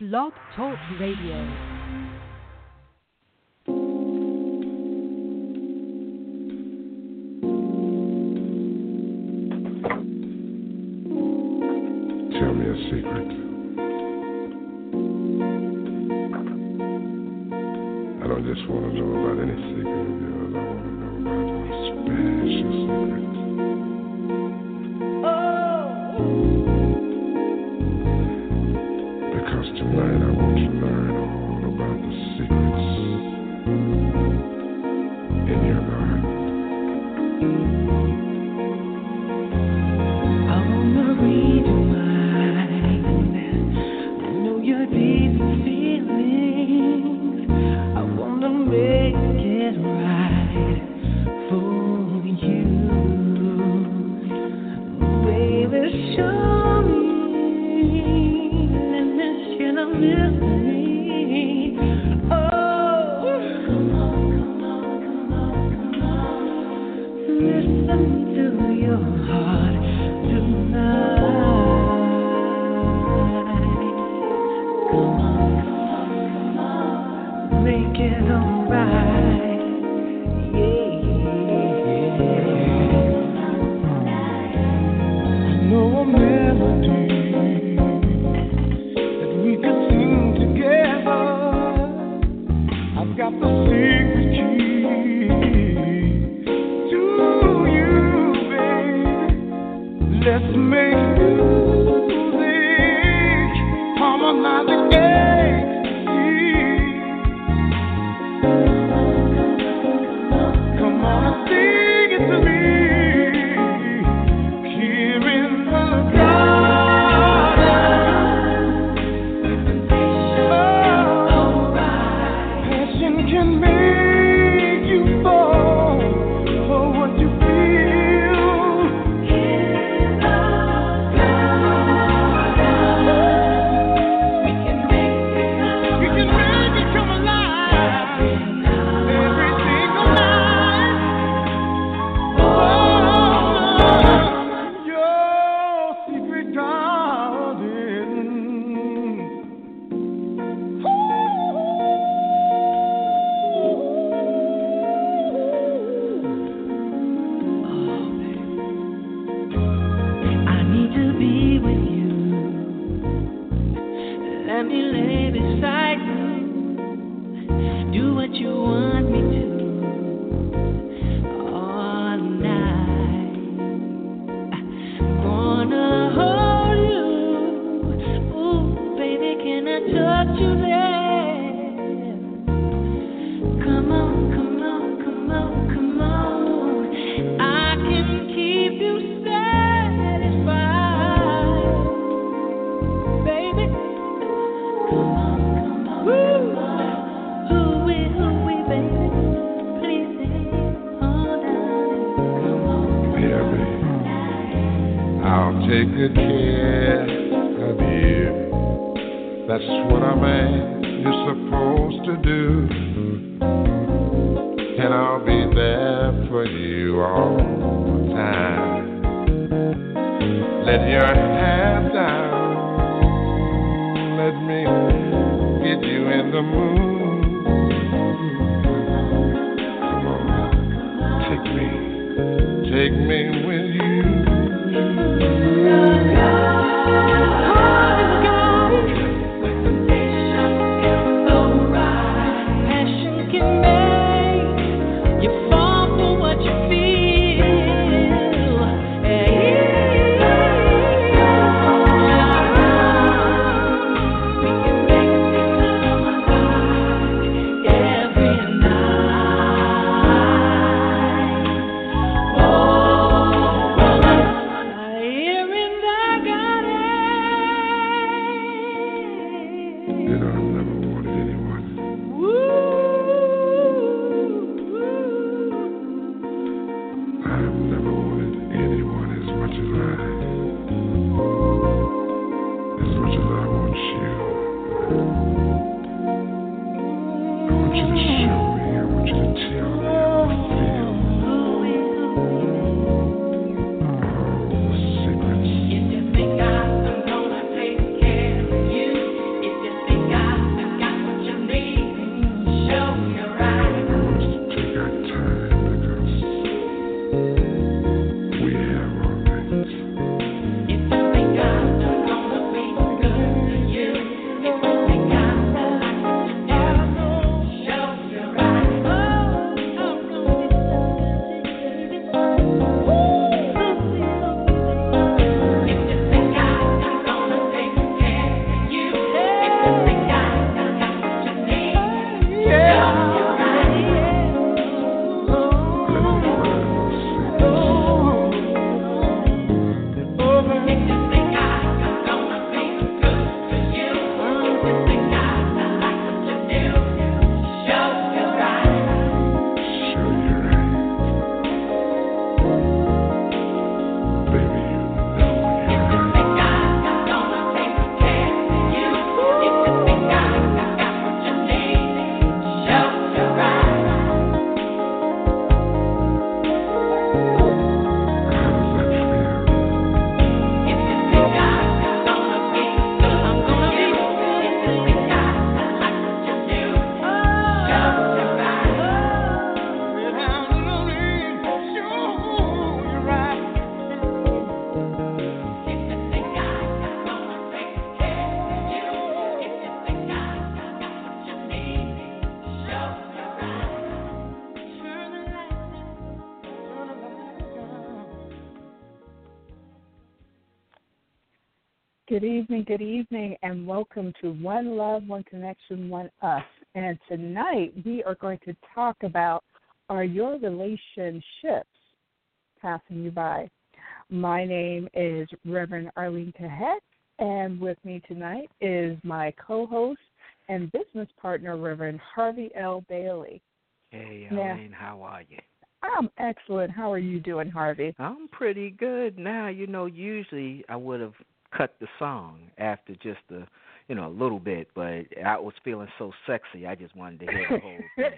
Blog Talk Radio. for you all the time. Let your hand welcome to One Love, One Connection, One Us. And tonight we are going to talk about are your relationships passing you by? My name is Reverend Arlene Kahet, and with me tonight is my co host and business partner, Reverend Harvey L. Bailey. Hey, Now- Arlene, how are you? I'm excellent. How are you doing, Harvey? I'm pretty good now. You know, usually I would have cut the song after just a, you know, a little bit, but I was feeling so sexy. I just wanted to hear the whole thing.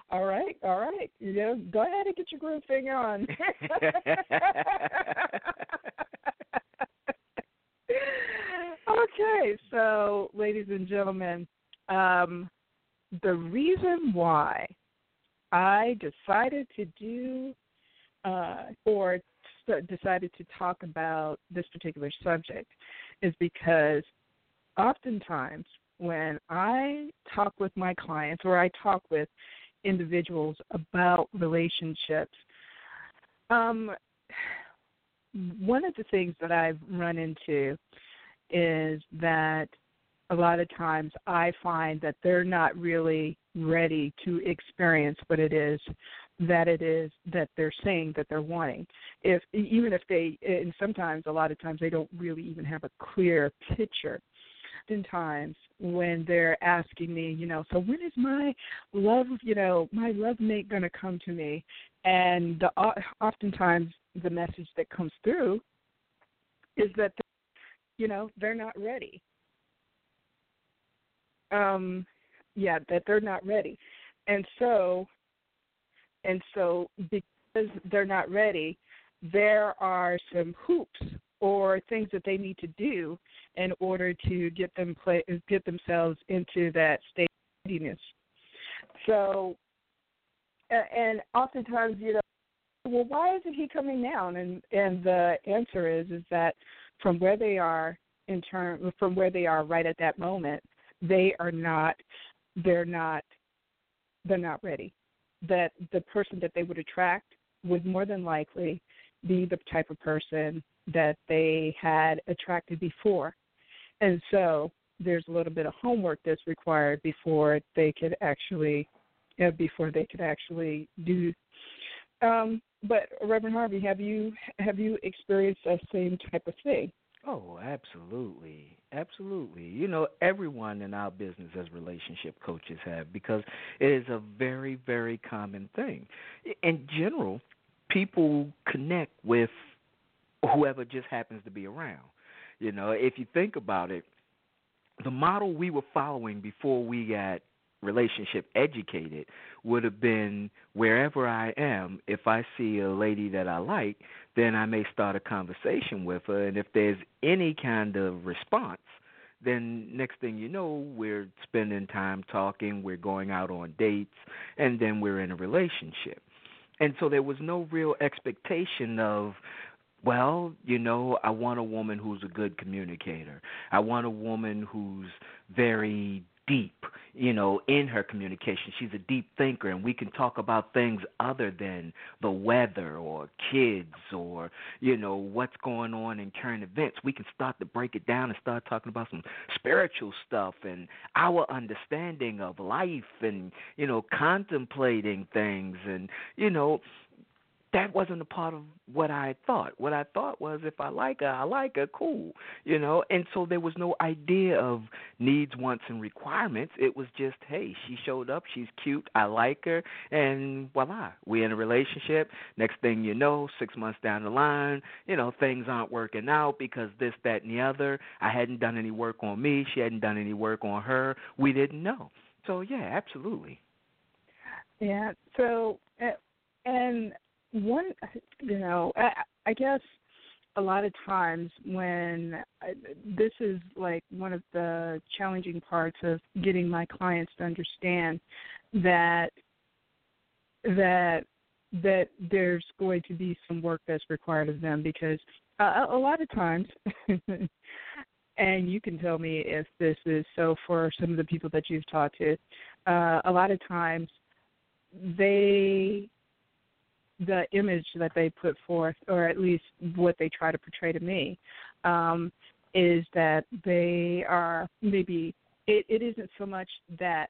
all right, all right. You know, go ahead and get your groove thing on. okay, so ladies and gentlemen, um, the reason why I decided to do uh, or decided to talk about this particular subject is because oftentimes when I talk with my clients or I talk with individuals about relationships, um, one of the things that I've run into is that a lot of times I find that they're not really ready to experience what it is that it is that they're saying that they're wanting. If even if they and sometimes a lot of times they don't really even have a clear picture. Oftentimes when they're asking me, you know, so when is my love, you know, my love mate going to come to me? And the, oftentimes the message that comes through is that you know they're not ready um yeah that they're not ready and so and so because they're not ready there are some hoops or things that they need to do in order to get them play, get themselves into that state of readiness. So and oftentimes you know well why isn't he coming down? And and the answer is is that from where they are in term from where they are right at that moment they are not they're not they're not ready that the person that they would attract would more than likely be the type of person that they had attracted before. And so there's a little bit of homework that's required before they could actually uh, before they could actually do um but reverend harvey have you have you experienced that same type of thing Oh, absolutely. Absolutely. You know, everyone in our business as relationship coaches have because it is a very, very common thing. In general, people connect with whoever just happens to be around. You know, if you think about it, the model we were following before we got relationship educated would have been wherever I am, if I see a lady that I like, then I may start a conversation with her. And if there's any kind of response, then next thing you know, we're spending time talking, we're going out on dates, and then we're in a relationship. And so there was no real expectation of, well, you know, I want a woman who's a good communicator. I want a woman who's very deep, you know, in her communication. She's a deep thinker, and we can talk about things other than the weather or kids or, you know, what's going on in current events. We can start to break it down and start talking about some spiritual stuff and our understanding of life and, you know, contemplating things and, you know, that wasn't a part of what I thought. What I thought was if I like her, I like her, cool, you know. And so there was no idea of needs, wants, and requirements. It was just, hey, she showed up, she's cute, I like her, and voila, we're in a relationship. Next thing you know, six months down the line, you know, things aren't working out because this, that, and the other. I hadn't done any work on me, she hadn't done any work on her. We didn't know. So yeah, absolutely. Yeah. So, uh, and one, you know, I, I guess a lot of times when I, this is like one of the challenging parts of getting my clients to understand that that that there's going to be some work that's required of them because uh, a lot of times and you can tell me if this is so for some of the people that you've talked to uh, a lot of times they the image that they put forth, or at least what they try to portray to me, um, is that they are maybe it, it isn't so much that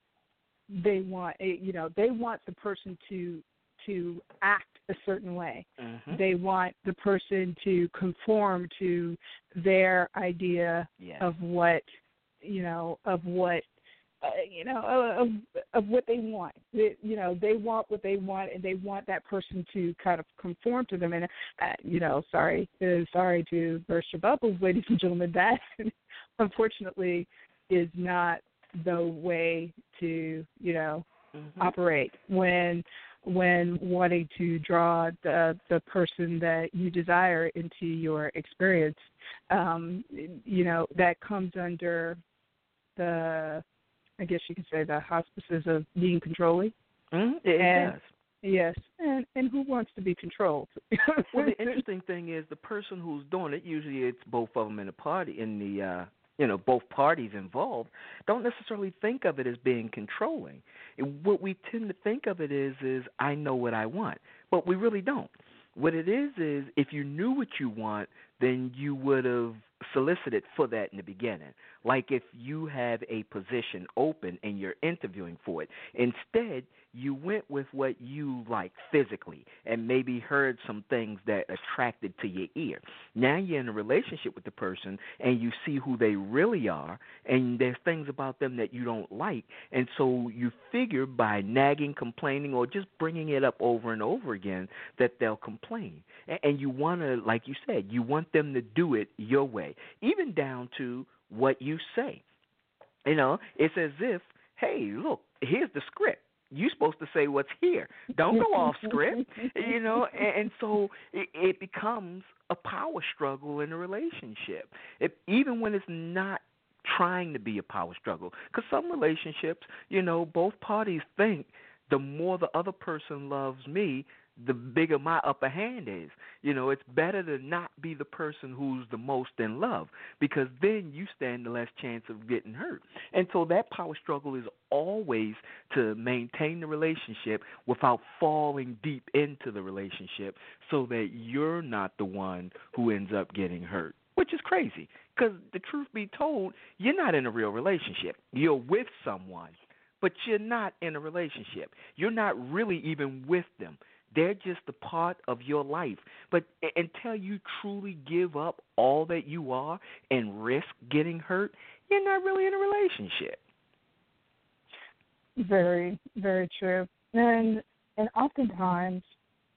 they want eh, you know they want the person to to act a certain way Mhm. they want the person to conform to their idea yeah. of what you know of what uh, you know of of what they want. You know they want what they want and they want that person to kind of conform to them. And uh, you know sorry uh, sorry to burst your bubbles ladies and gentlemen that unfortunately is not the way to you know Mhm. operate when when wanting to draw the the person that you desire into your experience. Um you know that comes under the i guess you could say the auspices of being controlling. It, it and- does. yes and and who wants to be controlled Well, the interesting thing is the person who's doing it. Usually, it's both of them in the party, in the uh, you know both parties involved. Don't necessarily think of it as being controlling. And what we tend to think of it is is I know what I want, but we really don't. What it is is if you knew what you want, then you would have solicited for that in the beginning. Like if you have a position open and you're interviewing for it. Instead, you went with what you like physically and maybe heard some things that attracted to your ear. Now you're in a relationship with the person and you see who they really are and there's things about them that you don't like and so you figure by nagging, complaining or just bringing it up over and over again that they'll complain. And you want to like you said, you want them to do it your way, even down to what you say. You know, it's as if, hey, look, here's the script. You're supposed to say what's here. Don't go off script. You know, and, and so it, it becomes a power struggle in a relationship. It, even when it's not trying to be a power struggle, because some relationships, you know, both parties think the more the other person loves me, the bigger my upper hand is. You know, it's better to not be the person who's the most in love because then you stand the less chance of getting hurt. And so that power struggle is always to maintain the relationship without falling deep into the relationship so that you're not the one who ends up getting hurt, which is crazy. Because the truth be told, you're not in a real relationship. You're with someone, but you're not in a relationship. You're not really even with them. They're just a part of your life. But until you truly give up all that you are and risk getting hurt, you're not really in a relationship. Very, very true. And and oftentimes,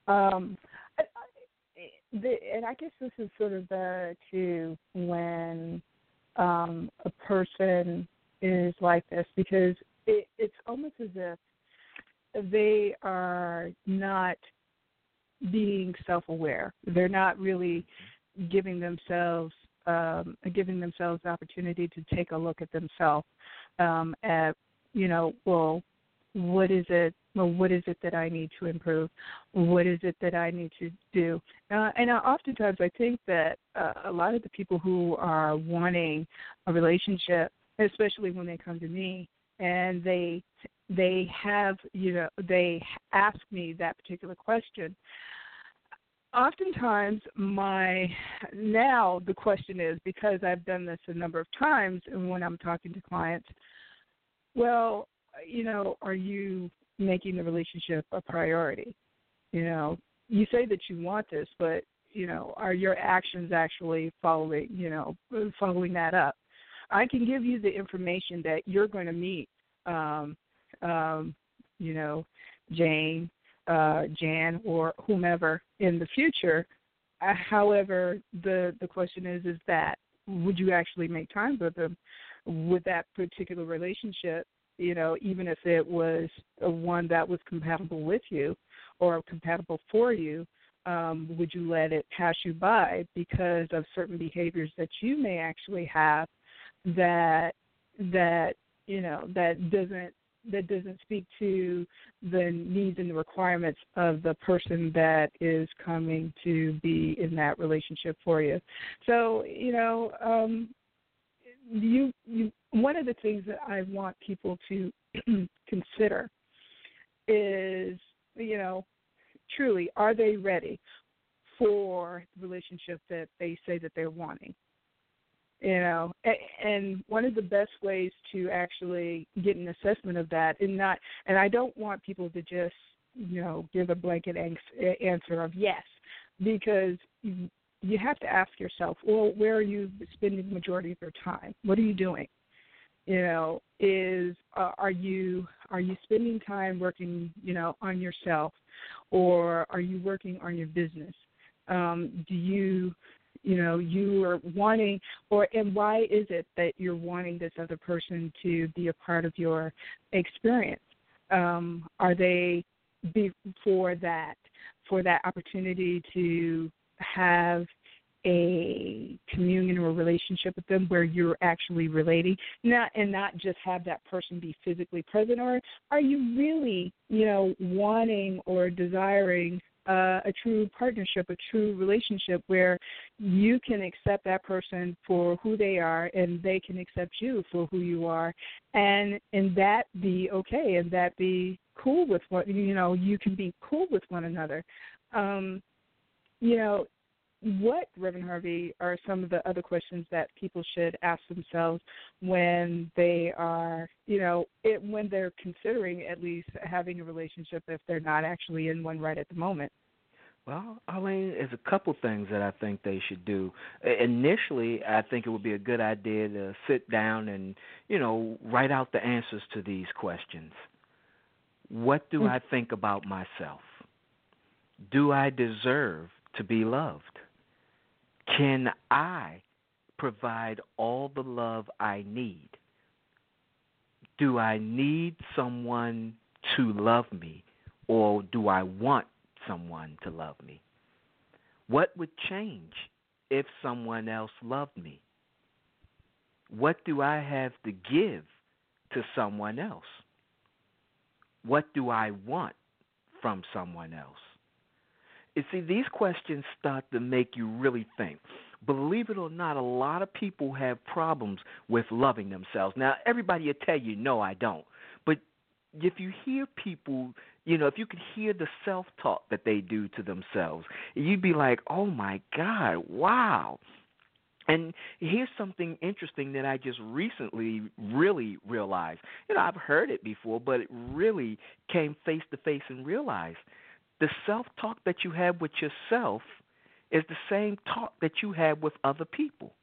um, I, I, the, and I guess this is sort of the to when um, a person is like this because it, it's almost as if they are not being self-aware. They're not really giving themselves um, giving themselves the opportunity to take a look at themselves um, at you know, well, what is it? Well, what is it that I need to improve? What is it that I need to do? Uh, and uh, oftentimes, I think that uh, a lot of the people who are wanting a relationship, especially when they come to me, and they they have you know they ask me that particular question. Oftentimes, my now the question is because I've done this a number of times, and when I'm talking to clients, well, you know, are you making the relationship a priority? You know, you say that you want this, but you know, are your actions actually following, you know, following that up? I can give you the information that you're going to meet, um, um, you know, Jane, uh, Jan, or whomever in the future. Uh, however, the the question is, is that would you actually make time with them? with that particular relationship, you know, even if it was a one that was compatible with you or compatible for you, um, would you let it pass you by because of certain behaviors that you may actually have that that you know that doesn't that doesn't speak to the needs and the requirements of the person that is coming to be in that relationship for you. So, you know, um, you, you one of the things that I want people to consider is, you know, truly, are they ready for the relationship that they say that they're wanting? You know, and one of the best ways to actually get an assessment of that, and not, and I don't want people to just, you know, give a blanket answer of yes, because you have to ask yourself, well, where are you spending the majority of your time? What are you doing? You know, is uh, are you are you spending time working, you know, on yourself, or are you working on your business? Um, do you you know you are wanting or and why is it that you're wanting this other person to be a part of your experience? Um, are they be for that for that opportunity to have a communion or a relationship with them where you're actually relating? Not and not just have that person be physically present or are you really you know wanting or desiring uh, a true partnership, a true relationship where you can accept that person for who they are and they can accept you for who you are and and that be okay and that be cool with what you know you can be cool with one another. Um you know what reverend harvey are some of the other questions that people should ask themselves when they are you know it, when they're considering at least having a relationship if they're not actually in one right at the moment well, Arlene, there's a couple things that I think they should do. Initially, I think it would be a good idea to sit down and, you know, write out the answers to these questions. What do mm-hmm. I think about myself? Do I deserve to be loved? Can I provide all the love I need? Do I need someone to love me, or do I want someone to love me? What would change if someone else loved me? What do I have to give to someone else? What do I want from someone else? You see, these questions start to make you really think. Believe it or not, a lot of people have problems with loving themselves. Now, everybody will tell you, no, I don't. But if you hear people you know, if you could hear the self talk that they do to themselves, you'd be like, oh my God, wow. And here's something interesting that I just recently really realized. You know, I've heard it before, but it really came face to face and realized the self talk that you have with yourself is the same talk that you have with other people.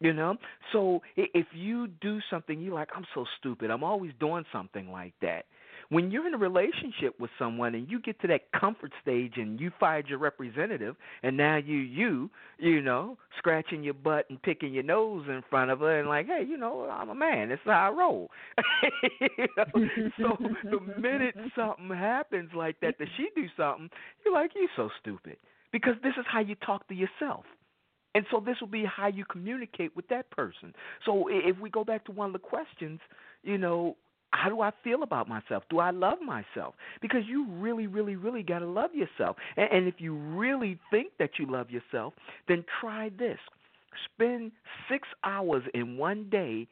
You know? So if you do something, you're like, I'm so stupid. I'm always doing something like that when you're in a relationship with someone and you get to that comfort stage and you fired your representative and now you you you know scratching your butt and picking your nose in front of her and like hey you know I'm a man that's how I roll you know? so the minute something happens like that that she do something you're like you're so stupid because this is how you talk to yourself and so this will be how you communicate with that person. So if we go back to one of the questions, you know, how do I feel about myself? Do I love myself? Because you really, really, really got to love yourself. And, and if you really think that you love yourself, then try this. Spend six hours in one day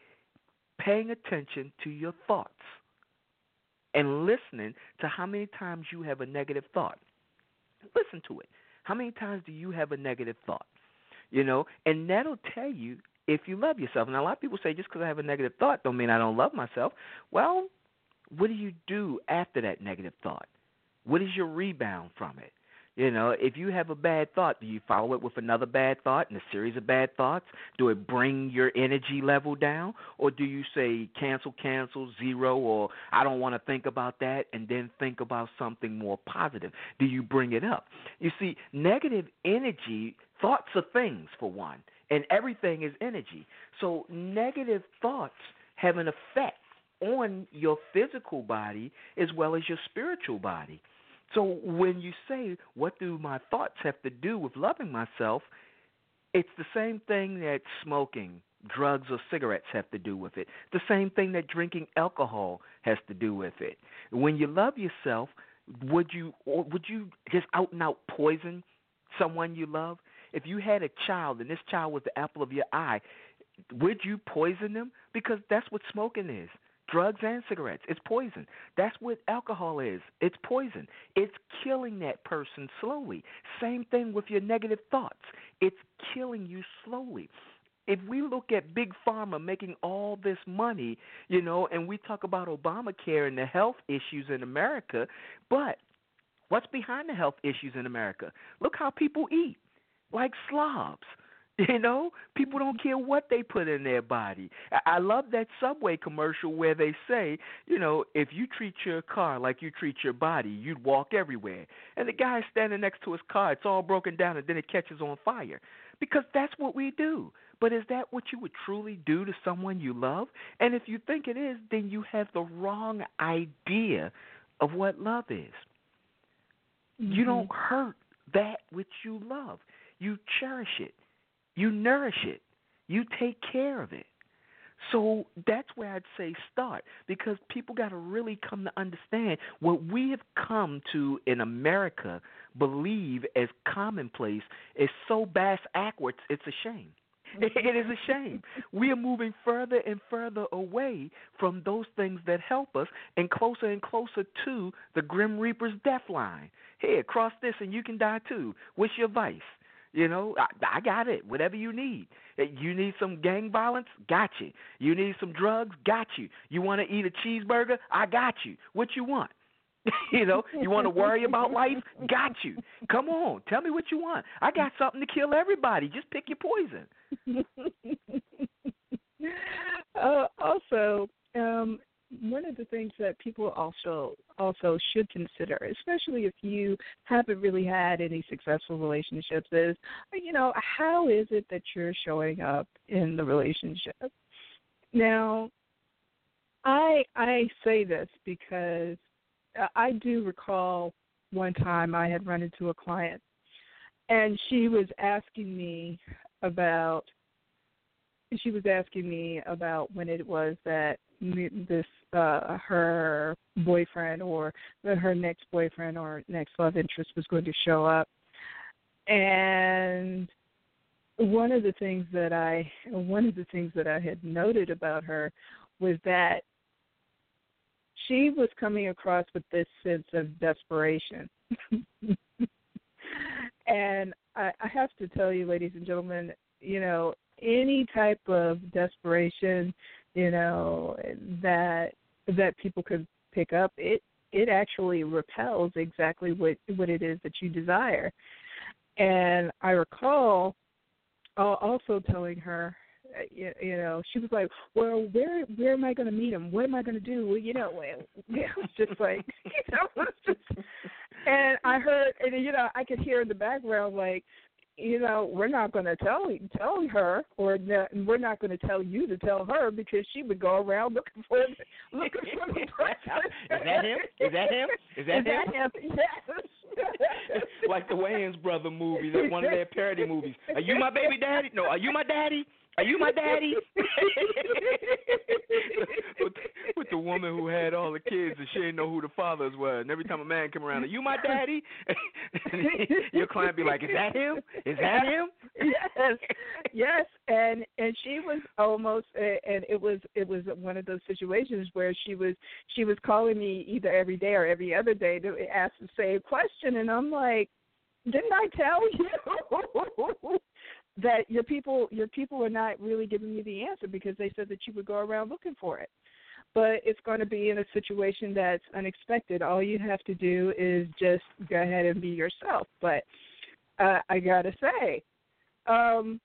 paying attention to your thoughts and listening to how many times you have a negative thought. Listen to it. How many times do you have a negative thought? You know, and that'll tell you if you love yourself. Now, a lot of people say just because I have a negative thought don't mean I don't love myself. Well, what do you do after that negative thought? What is your rebound from it? You know, if you have a bad thought, do you follow it with another bad thought and a series of bad thoughts? Do it bring your energy level down? Or do you say cancel, cancel, zero, or I don't want to think about that and then think about something more positive? Do you bring it up? You see, negative energy, thoughts are things, for one and everything is energy. So negative thoughts have an effect on your physical body as well as your spiritual body. So when you say, What do my thoughts have to do with loving myself? It's the same thing that smoking, drugs, or cigarettes have to do with it. The same thing that drinking alcohol has to do with it. When you love yourself, would you or would you just out and out poison someone you love? If you had a child and this child was the apple of your eye, would you poison them? Because that's what smoking is. drugs and cigarettes. It's poison. That's what alcohol is. It's poison. It's killing that person slowly. Same thing with your negative thoughts. It's killing you slowly. If we look at big pharma making all this money, you know, and we talk about Obamacare and the health issues in America, but what's behind the health issues in America? Look how people eat, like slobs. You know, people don't care what they put in their body. I love that Subway commercial where they say, you know, if you treat your car like you treat your body, you'd walk everywhere. And the guy's standing next to his car, it's all broken down, and then it catches on fire. Because that's what we do. But is that what you would truly do to someone you love? And if you think it is, then you have the wrong idea of what love is. Mm-hmm. You don't hurt that which you love. You cherish it. You nourish it. You take care of it. So that's where I'd say start because people got to really come to understand what we have come to in America believe as commonplace is so bass backwards, it's a shame. It is a shame. We are moving further and further away from those things that help us and closer and closer to the Grim Reaper's death line. Here, cross this and you can die too. What's your vice? You know, I, I got it. Whatever you need. Eh, You need some gang violence? Got you. You need some drugs? Got you. You want to eat a cheeseburger? I got you. What you want? you know, you want to worry about life? Got you. Come on, tell me what you want. I got something to kill everybody. Just pick your poison. uh, also, um, one of the things that people also also should consider, especially if you haven't really had any successful relationships, is you know how is it that you're showing up in the relationship? Now, I I say this because uh, I do recall one time I had run into a client, and she was asking me about she was asking me about when it was that this uh her boyfriend or her next boyfriend or next love interest was going to show up. And one of the things that i one of the things that i had noted about her was that she was coming across with this sense of desperation. And I, I have to tell you ladies and gentlemen you know any type of desperation you know that that people could pick up it it actually repels exactly what what it is that you desire. And i recall also telling her uh, you, you know she was like well where where am i going to meet him? What am i going to do? Well you know it was just like you know it was just and i heard and you know i could hear in the background like you know, we're not going to tell tell her, or no, we're not going to tell you to tell her because she would go around looking for looking for the person. Is that him? Is that him? Is that Is that him? Yes. like the Wayans brother movie, that one of their parody movies. Are you my baby daddy? No, are you my daddy? Are you my daddy? with, with the woman who had all the kids and she didn't know who the fathers were, and every time a man came around, are you my daddy? Your client be like, is that him? Is that him? yes, yes, and and she was almost, and it was it was one of those situations where she was she was calling me either every day or every other day to ask the same question, and I'm like, didn't I tell you? that your people your people are not really giving you the answer because they said that you would go around looking for it. But it's going to be in a situation that's unexpected. All you have to do is just go ahead and be yourself. But uh, i got to say um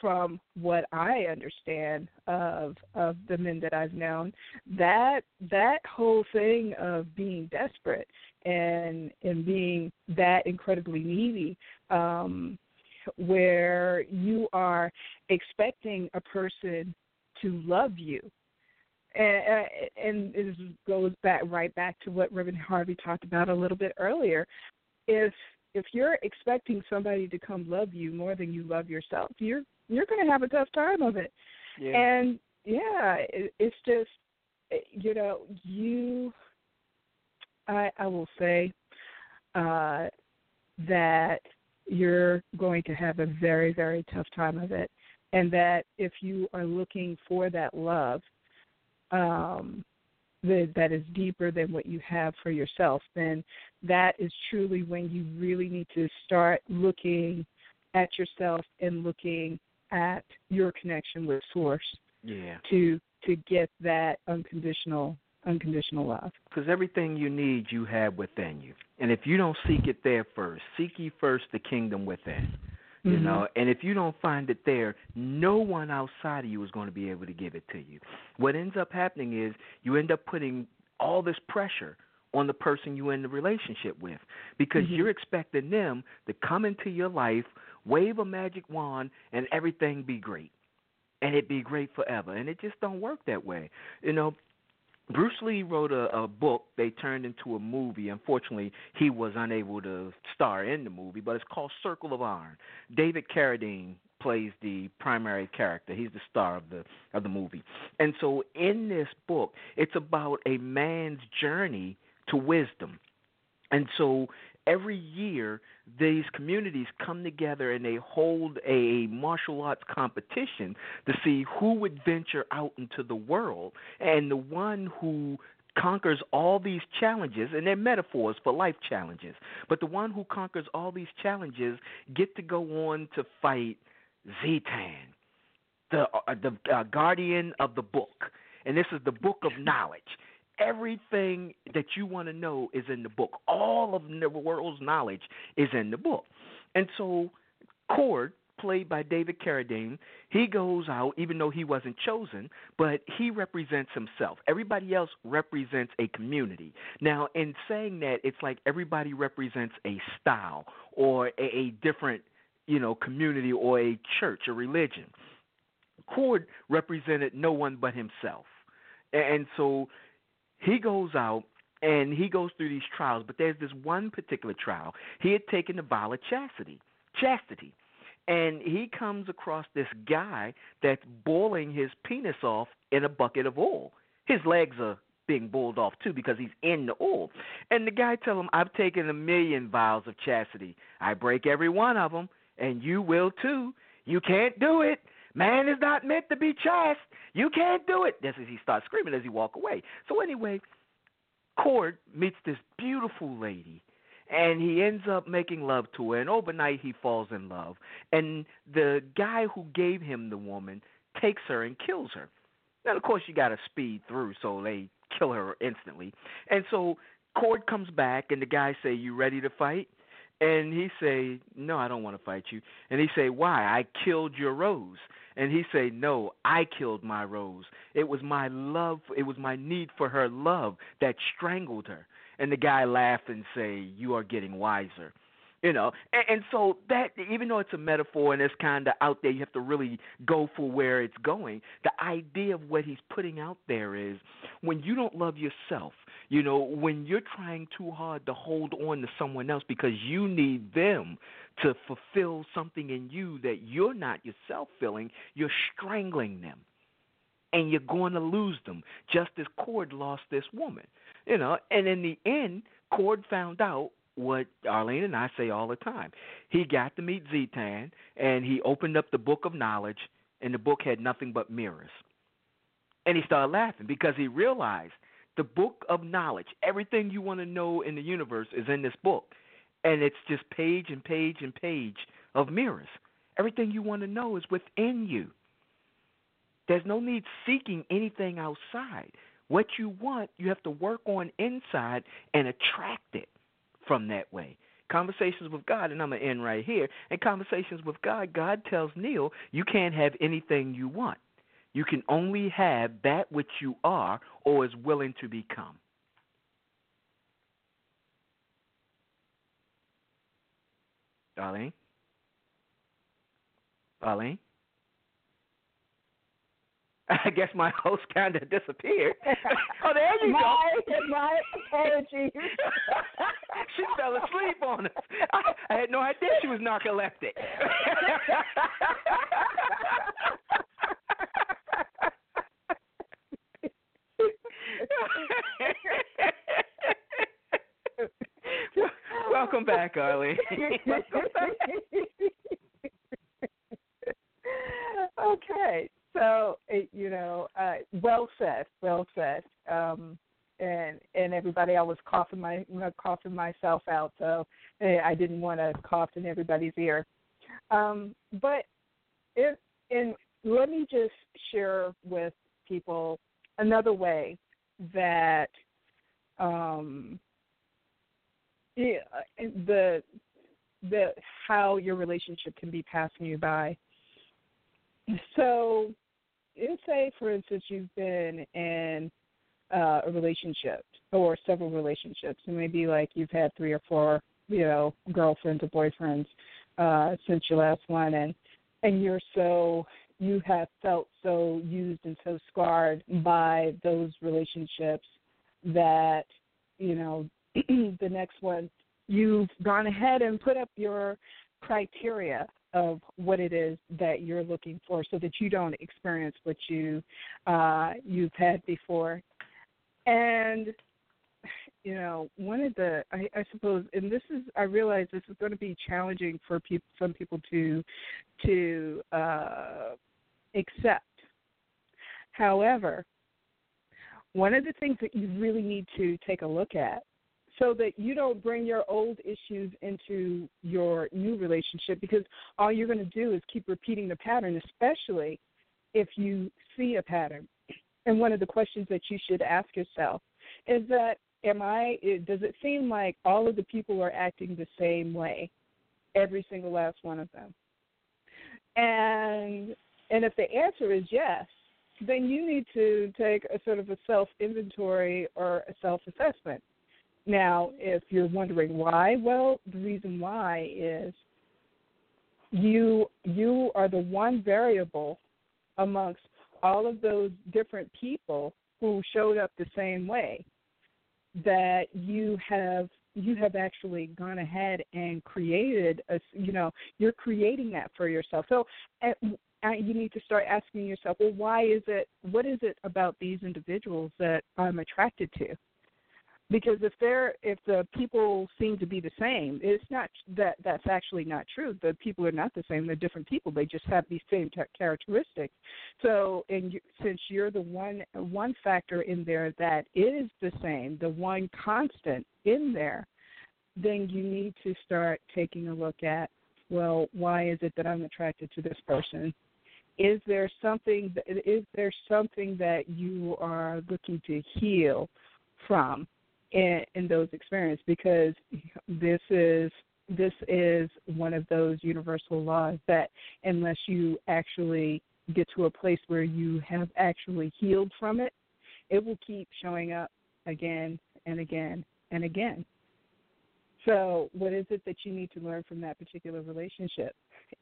from what i understand of of the men that i've known that that whole thing of being desperate and and being that incredibly needy um where you are expecting a person to love you. And, and this goes back right back to what Reverend Harvey talked about a little bit earlier. If if you're expecting somebody to come love you more than you love yourself, you're you're going to have a tough time of it. Yeah. And yeah, it, it's just you know you. I I will say uh, that you're going to have a very, very tough time of it. And that if you are looking for that love, um, that that is deeper than what you have for yourself, then that is truly when you really need to start looking at yourself and looking at your connection with source Yeah. to to get that unconditional unconditional love. Because everything you need, you have within you. And if you don't seek it there first, seek ye first the kingdom within. You Mhm. know, and if you don't find it there, no one outside of you is going to be able to give it to you. What ends up happening is you end up putting all this pressure on the person you're in the relationship with because Mhm. you're expecting them to come into your life, wave a magic wand, and everything be great. And it be great forever. And it just don't work that way. You know, Bruce Lee wrote a, a book they turned into a movie. Unfortunately, he was unable to star in the movie, but it's called Circle of Iron. David Carradine plays the primary character. He's the star of the of the movie. And so in this book, it's about a man's journey to wisdom. And so every year these communities come together and they hold a martial arts competition to see who would venture out into the world. And the one who conquers all these challenges and they're metaphors for life challenges but the one who conquers all these challenges get to go on to fight Zetan the uh, the uh, guardian of the book. And this is the book of knowledge everything that you want to know is in the book. All of the world's knowledge is in the book. And so, Cord, played by David Carradine, he goes out, even though he wasn't chosen, but he represents himself. Everybody else represents a community. Now, in saying that, it's like everybody represents a style or a, a different, you know, community or a church, a religion. Cord represented no one but himself. And so he goes out and he goes through these trials, but there's this one particular trial. He had taken the vow of chastity, chastity, and he comes across this guy that's boiling his penis off in a bucket of oil. His legs are being boiled off too because he's in the oil. And the guy tells him, "I've taken a million vows of chastity. I break every one of them, and you will too. You can't do it." Man is not meant to be chaste. You can't do it. This is he starts screaming as he walk away. So anyway, Cord meets this beautiful lady, and he ends up making love to her. And overnight, he falls in love. And the guy who gave him the woman takes her and kills her. Now, of course, you got to speed through, so they kill her instantly. And so Cord comes back, and the guy say, "You ready to fight?" And he say, "No, I don't want to fight you." And he say, "Why? I killed your rose." And he say, "No, I killed my rose. It was my love. It was my need for her love that strangled her." And the guy laughed and say, "You are getting wiser." You know, and, and so that even though it's a metaphor and it's kind of out there, you have to really go for where it's going. The idea of what he's putting out there is when you don't love yourself, you know, when you're trying too hard to hold on to someone else because you need them to fulfill something in you that you're not yourself feeling, you're strangling them. And you're going to lose them, just as Cord lost this woman. You know, and in the end, Cord found out what Arlene and I say all the time. He got to meet Zetan, and he opened up the book of knowledge, and the book had nothing but mirrors. And he started laughing because he realized the book of knowledge, everything you want to know in the universe is in this book. And it's just page and page and page of mirrors. Everything you want to know is within you. There's no need seeking anything outside. What you want, you have to work on inside and attract it from that way. Conversations with God, and I'm going to end right here. In Conversations with God, God tells Neil, you can't have anything you want. You can only have that which you are or is willing to become. Darlene? Darlene? I guess my host kind of disappeared. oh, there you my, go. My apologies. she fell asleep on us. I, I had no idea she was narcoleptic. Welcome back, Arlene. okay. So it, you know, uh, well said, well said. Um, and and everybody, I was coughing my coughing myself out, so eh, I didn't want to cough in everybody's ear. Um, but it, and let me just share with people another way that um, yeah, the the how your relationship can be passing you by. So, say for instance you've been in uh, a relationship or several relationships, and maybe like you've had three or four, you know, girlfriends or boyfriends uh, since your last one, and and you're so you have felt so used and so scarred by those relationships that you know the next one you've gone ahead and put up your criteria of what it is that you're looking for so that you don't experience what you uh you've had before. And you know one of the I, I suppose and this is i realize this is going to be challenging for people some people to to uh accept. However one of the things that you really need to take a look at so that you don't bring your old issues into your new relationship because all you're going to do is keep repeating the pattern especially if you see a pattern and one of the questions that you should ask yourself is that am I does it seem like all of the people are acting the same way? Every single last one of them. And and if the answer is yes, then you need to take a sort of a self inventory or a self assessment. Now, if you're wondering why, well, the reason why is you you are the one variable amongst all of those different people who showed up the same way that you have you have actually gone ahead and created a you know you're creating that for yourself. So uh, you need to start asking yourself well why is it what is it about these individuals that i'm attracted to because if they're if the people seem to be the same it's not that that's actually not true. The people are not the same they're different people they just have these same characteristics. So and you, since you're the one one factor in there that is the same the one constant in there then you need to start taking a look at well why is it that i'm attracted to this person? Is there something is there something that you are looking to heal from in, in those experiences because this is this is one of those universal laws that unless you actually get to a place where you have actually healed from it, it will keep showing up again and again and again. So, what is it that you need to learn from that particular relationship?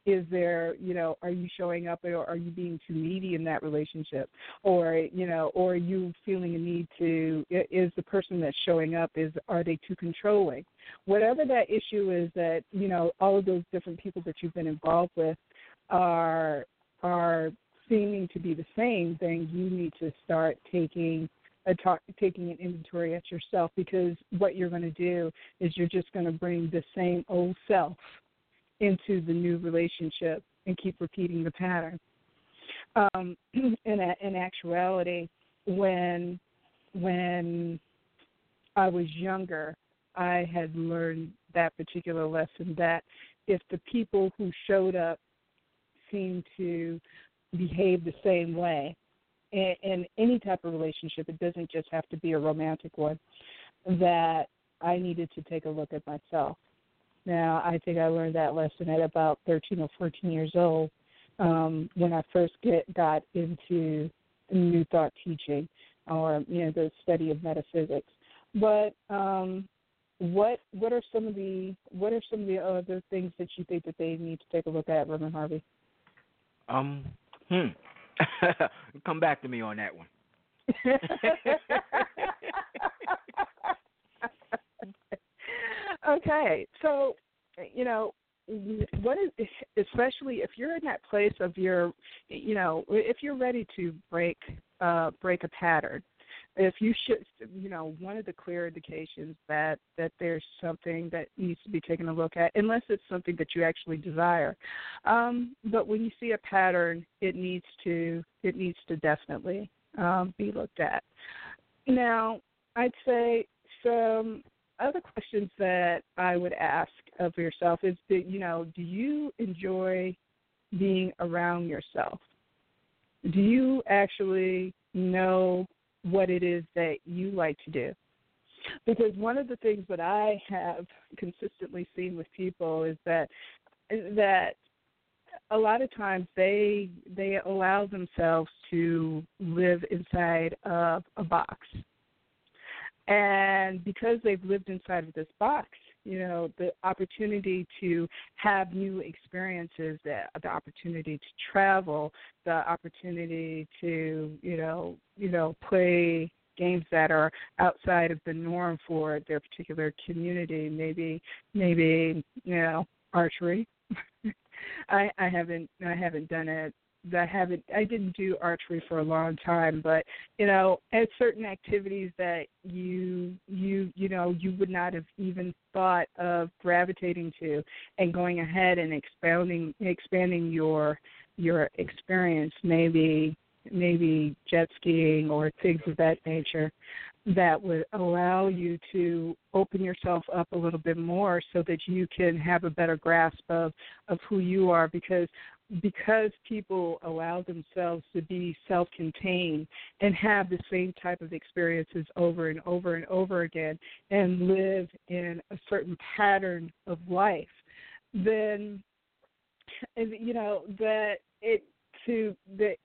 Is there, you know, are you showing up or are you being too needy in that relationship? Or, you know, or are you feeling a need to, is the person that's showing up, is, are they too controlling? Whatever that issue is that, you know, all of those different people that you've been involved with are, are seeming to be the same, then you need to start taking a talk, taking an inventory at yourself because what you're going to do is you're just going to bring the same old self into the new relationship and keep repeating the pattern. Um, in, in actuality, when when I was younger, I had learned that particular lesson that if the people who showed up seemed to behave the same way, in, in any type of relationship, it doesn't just have to be a romantic one, that I needed to take a look at myself. Now, I think I learned that lesson at about 13 or 14 years old um, when I first get got into New Thought teaching or you know the study of metaphysics. But um, what what are some of the what are some of the other things that you think that they need to take a look at, Reverend Harvey? Um, hmm. Come back to me on that one. okay, so you know what is especially if you're in that place of your you know if you're ready to break uh break a pattern if you should, you know, one of the clear indications that that there's something that needs to be taken a look at, unless it's something that you actually desire. Um, but when you see a pattern, it needs to it needs to definitely um, be looked at. Now, I'd say some other questions that I would ask of yourself is that you know, do you enjoy being around yourself? Do you actually know what it is that you like to do? Because one of the things that I have consistently seen with people is that that a lot of times they they allow themselves to live inside of a box and because they've lived inside of this box you know the opportunity to have new experiences the the opportunity to travel the opportunity to you know you know play games that are outside of the norm for their particular community maybe maybe you know archery. I i haven't i haven't done it I haven't I didn't do archery for a long time, but you know, at certain activities that you you you know you would not have even thought of gravitating to, and going ahead and expanding expanding your your experience, maybe maybe jet skiing or things of that nature that would allow you to open yourself up a little bit more so that you can have a better grasp of of who you are because because people allow themselves to be self-contained and have the same type of experiences over and over and over again and live in a certain pattern of life then you know that it to the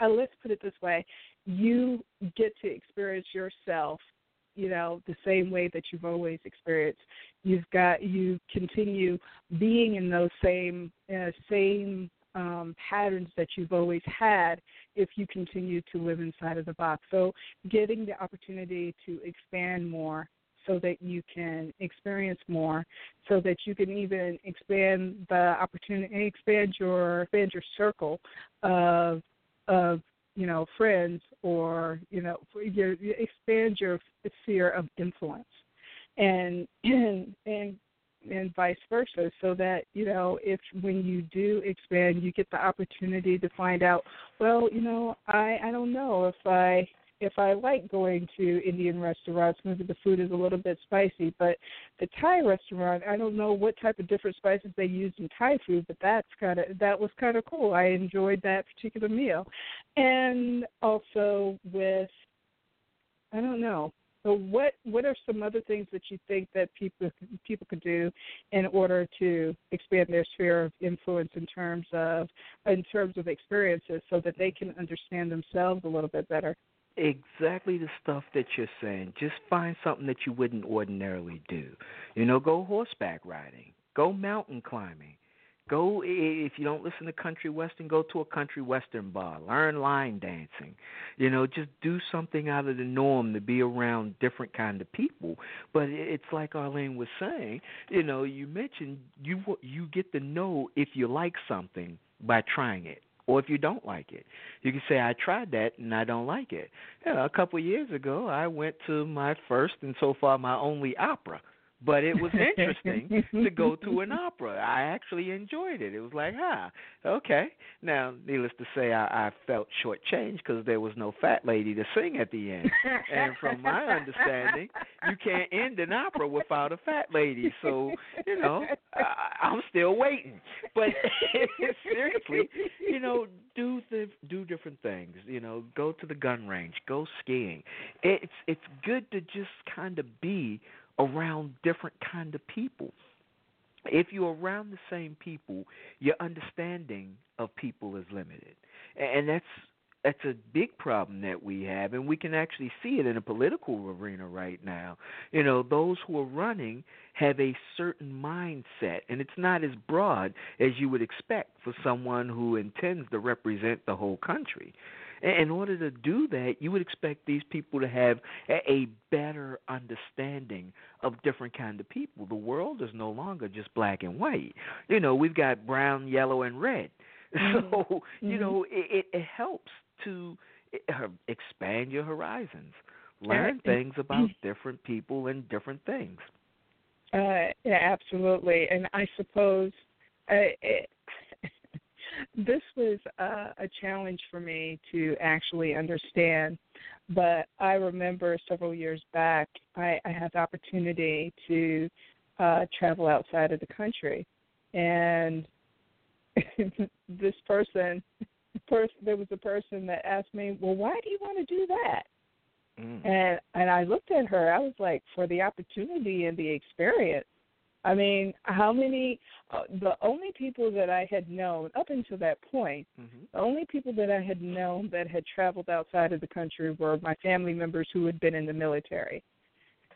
uh, let's put it this way. You get to experience yourself you know the same way that you've always experienced. You've got you continue being in those same uh, same um, patterns that you've always had if you continue to live inside of the box. So getting the opportunity to expand more so that you can experience more so that you can even expand the opportunity expand your expand your circle of of you know friends or you know you, you expand your sphere of influence. And and and and vice versa so that you know if when you do expand you get the opportunity to find out well you know i i don't know if i if I like going to Indian restaurants, maybe the food is a little bit spicy, but the Thai restaurant, I don't know what type of different spices they use in Thai food, but that's kind of that was kind of cool. I enjoyed that particular meal, and also with I don't know. So what what are some other things that you think that people people could do in order to expand their sphere of influence in terms of in terms of experiences so that they can understand themselves a little bit better? Exactly the stuff that you're saying. Just find something that you wouldn't ordinarily do. You know, go horseback riding, go mountain climbing. Go if you don't listen to country western, go to a country western bar. Learn line dancing. You know, just do something out of the norm to be around different kind of people. But it's like Arlene was saying. You know, you mentioned you you get to know if you like something by trying it or if you don't like it. You can say, I tried that and I don't like it. You know, a couple of years ago, I went to my first and so far my only opera but it was interesting to go to an opera. I actually enjoyed it. It was like, ah, okay. Now, needless to say, I, I felt shortchanged because there was no fat lady to sing at the end. and from my understanding, you can't end an opera without a fat lady. So, you know, I, I'm still waiting. But seriously, you know, do the do different things. You know, go to the gun range, go skiing. It's it's good to just kind of be around different kind of people. If you're around the same people, your understanding of people is limited, and that's that's a big problem that we have, and we can actually see it in a political arena right now. You know, those who are running have a certain mindset, and it's not as broad as you would expect for someone who intends to represent the whole country in order to do that, you would expect these people to have a better understanding of different kind of people. The world is no longer just black and white. You know, we've got brown, yellow, and red. Mm-hmm. So, you know, it, it it helps to uh, expand your horizons. learn things about different people and different things. Uh, yeah, absolutely. And I suppose uh, it, this was uh, a challenge for me to actually understand. But I remember several years back, I, I had the opportunity to uh, travel outside of the country, and this person, person, there was a person that asked me, "Well, why do you want to do that?" Mm. And and I looked at her. I was like, for the opportunity and the experience. I mean, how many? Uh, the only people that I had known up until that point, hmm the only people that I had known that had traveled outside of the country were my family members who had been in the military.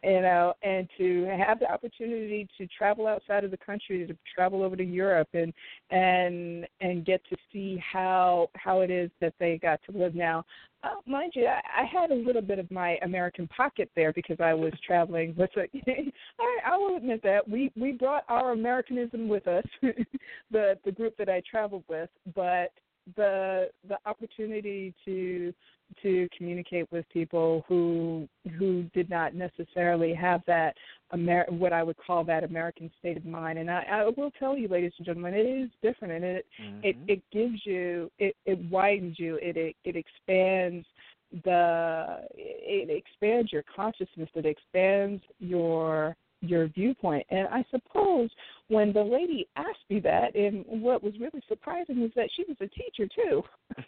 You know, and to have the opportunity to travel outside of the country, to travel over to Europe and and and get to see how how it is that they got to live now. Uh, mind you, I, I had a little bit of my American pocket there because I was traveling with a. I, I will admit that we we brought our Americanism with us, the the group that I traveled with, but the the opportunity to to communicate with people who who did not necessarily have that Amer- what I would call that American state of mind. And I, I will tell you, ladies and gentlemen, it is different, and it it Mhm. it gives you it it widens you it it, it expands the it expands your consciousness it expands your your viewpoint and i suppose when the lady asked me that and what was really surprising was that she was a teacher too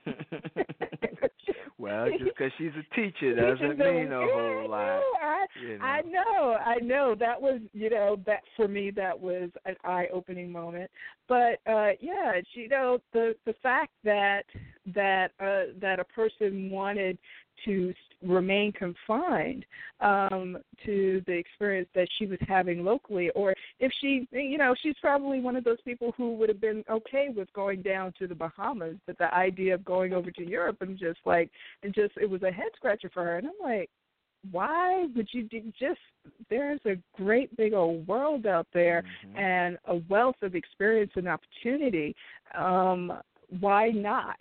well, just because she's a teacher doesn't mean a whole lot. I, You know. I know, I know. That was, you know, that for me that was an eye-opening moment. But uh yeah, you know, the the fact that that uh that a person wanted to remain confined um to the experience that she was having locally or if she you know she's probably one of those people who would have been okay with going down to the bahamas but the idea of going over to europe and just like and just it was a head scratcher for her. And i'm like why would you do just there's a great big old world out there Mhm. and a wealth of experience and opportunity. Um why not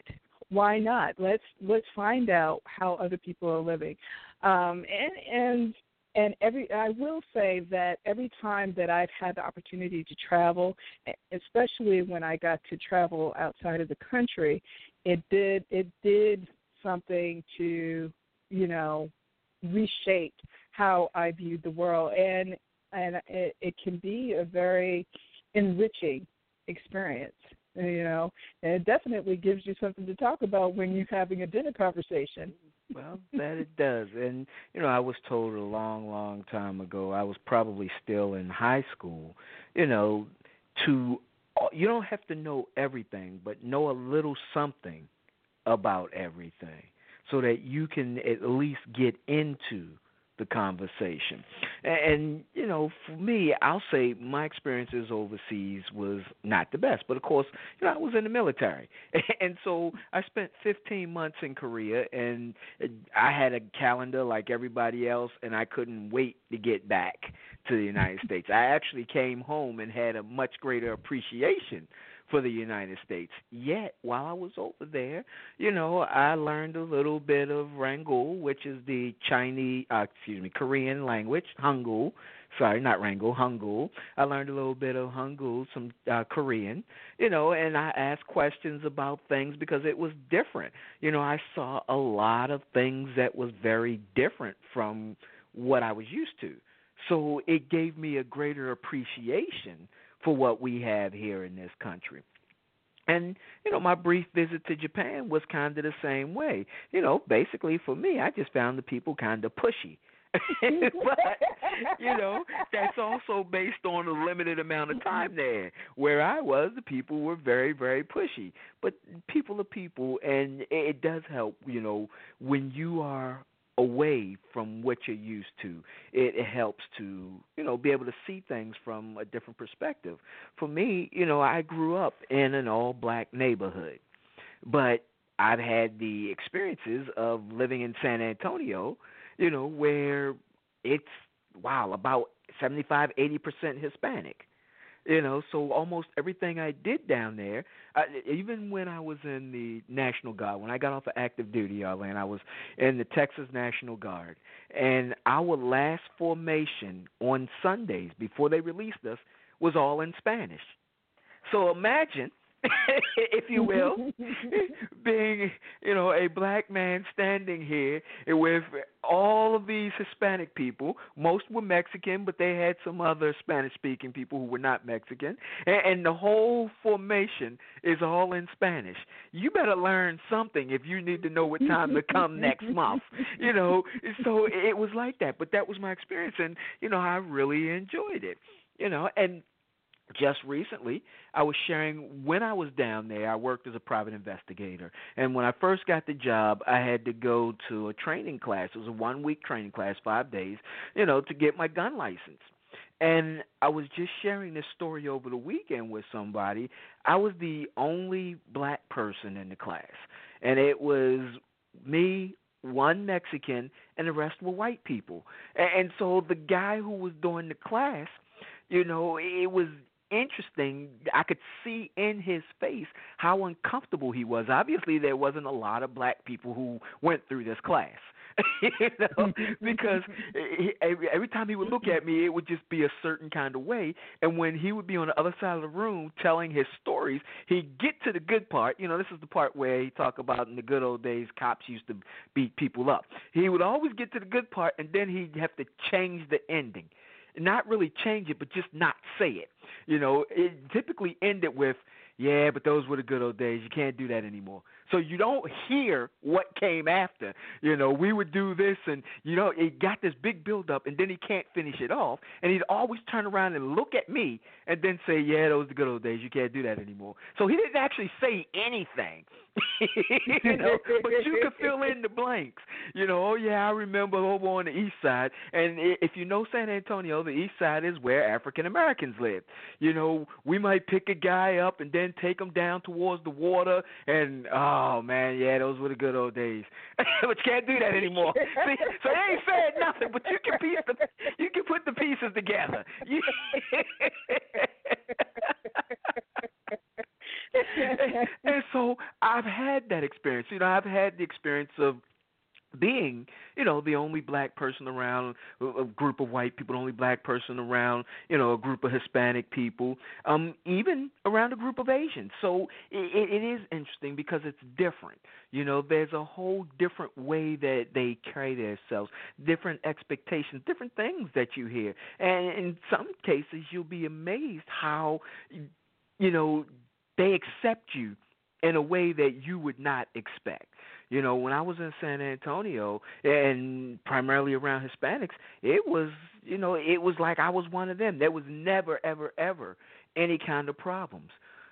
why not? Let's let's find out how other people are living. Um and and and every I will say that every time that I've had the opportunity to travel, especially when I got to travel outside of the country, it did it did something to you know reshape how I viewed the world, and and it, it can be a very enriching experience. You know, and it definitely gives you something to talk about when you're having a dinner conversation. Well, that it does. And, you know, I was told a long, long time ago, I was probably still in high school, you know, to, you don't have to know everything, but know a little something about everything so that you can at least get into the conversation. And, and you know, for me, I'll say my experiences overseas was not the best, but of course, you know, I was in the military, and so I spent 15 months in Korea, and I had a calendar like everybody else, and I couldn't wait to get back to the United States. I actually came home and had a much greater appreciation for the United States. Yet, while I was over there, you know, I learned a little bit of Rangul, which is the Chinese, uh, excuse me, Korean language, Hangul. Sorry, not Rangul, Hangul. I learned a little bit of Hangul, some uh, Korean, you know, and I asked questions about things because it was different. You know, I saw a lot of things that was very different from what I was used to. So it gave me a greater appreciation for what we have here in this country. And you know, my brief visit to Japan was kind of the same way. You know, basically for me, I just found the people kind of pushy. but you know, that's also based on a limited amount of mm-hmm. time there. Where I was, the people were very, very pushy. But people are people, and it does help. You know, when you are away from what you're used to. It, it helps to, you know, be able to see things from a different perspective. For me, you know, I grew up in an all black neighborhood. But I've had the experiences of living in San Antonio, you know, where it's wow, about seventy five, eighty percent Hispanic. You know, so almost everything I did down there, I, even when I was in the National Guard, when I got off of active duty, Arlene, I was in the Texas National Guard, and our last formation on Sundays before they released us was all in Spanish. So imagine if you will, being you know a black man standing here with all of these Hispanic people. Most were Mexican, but they had some other Spanish-speaking people who were not Mexican, and, and the whole formation is all in Spanish. You better learn something if you need to know what time to come next month. You know, so it was like that. But that was my experience, and you know I really enjoyed it. You know, and just recently i was sharing when i was down there i worked as a private investigator. And when i first got the job i had to go to a training class. It was a one week training class five days you know to get my gun license. And i was just sharing this story over the weekend with somebody. I was the only black person in the class. And it was me one Mexican, and the rest were white people. And, so the guy who was doing the class, you know, it was interesting. I could see in his face how uncomfortable he was. Obviously, there wasn't a lot of black people who went through this class. you know, because every, every time he would look at me, it would just be a certain kind of way. And when he would be on the other side of the room telling his stories, he'd get to the good part. You know, this is the part where he talk about in the good old days, cops used to beat people up. He would always get to the good part, and then he'd have to change the ending not really change it, but just not say it. You know, it typically ended with, "Yeah, but those were the good old days. You can't do that anymore." So you don't hear what came after. You know, we would do this, and you know, it got this big build up, and then he can't finish it off, and he'd always turn around and look at me, and then say, "Yeah, those are the good old days. You can't do that anymore." So he didn't actually say anything. you know, but you could fill in the blanks. You know, oh yeah, I remember over on the east side, and if you know San Antonio, the east side is where African Americans live. You know, we might pick a guy up and then take him down towards the water, and uh, oh man, yeah, those were the good old days. but you can't do that anymore. See, so they ain't said nothing, but you can piece the, you can put the pieces together. You, and so I've had that experience. You know, I've had the experience of being, you know, the only black person around a group of white people, the only black person around, you know, a group of Hispanic people, um, even around a group of Asians. So it, it is interesting because it's different. You know, there's a whole different way that they carry themselves, different expectations, different things that you hear, and in some cases you'll be amazed how, you know, they accept you in a way that you would not expect. You know, when I was in San Antonio and primarily around Hispanics, it was, you know, it was like I was one of them. There was never, ever, ever any kind of problems.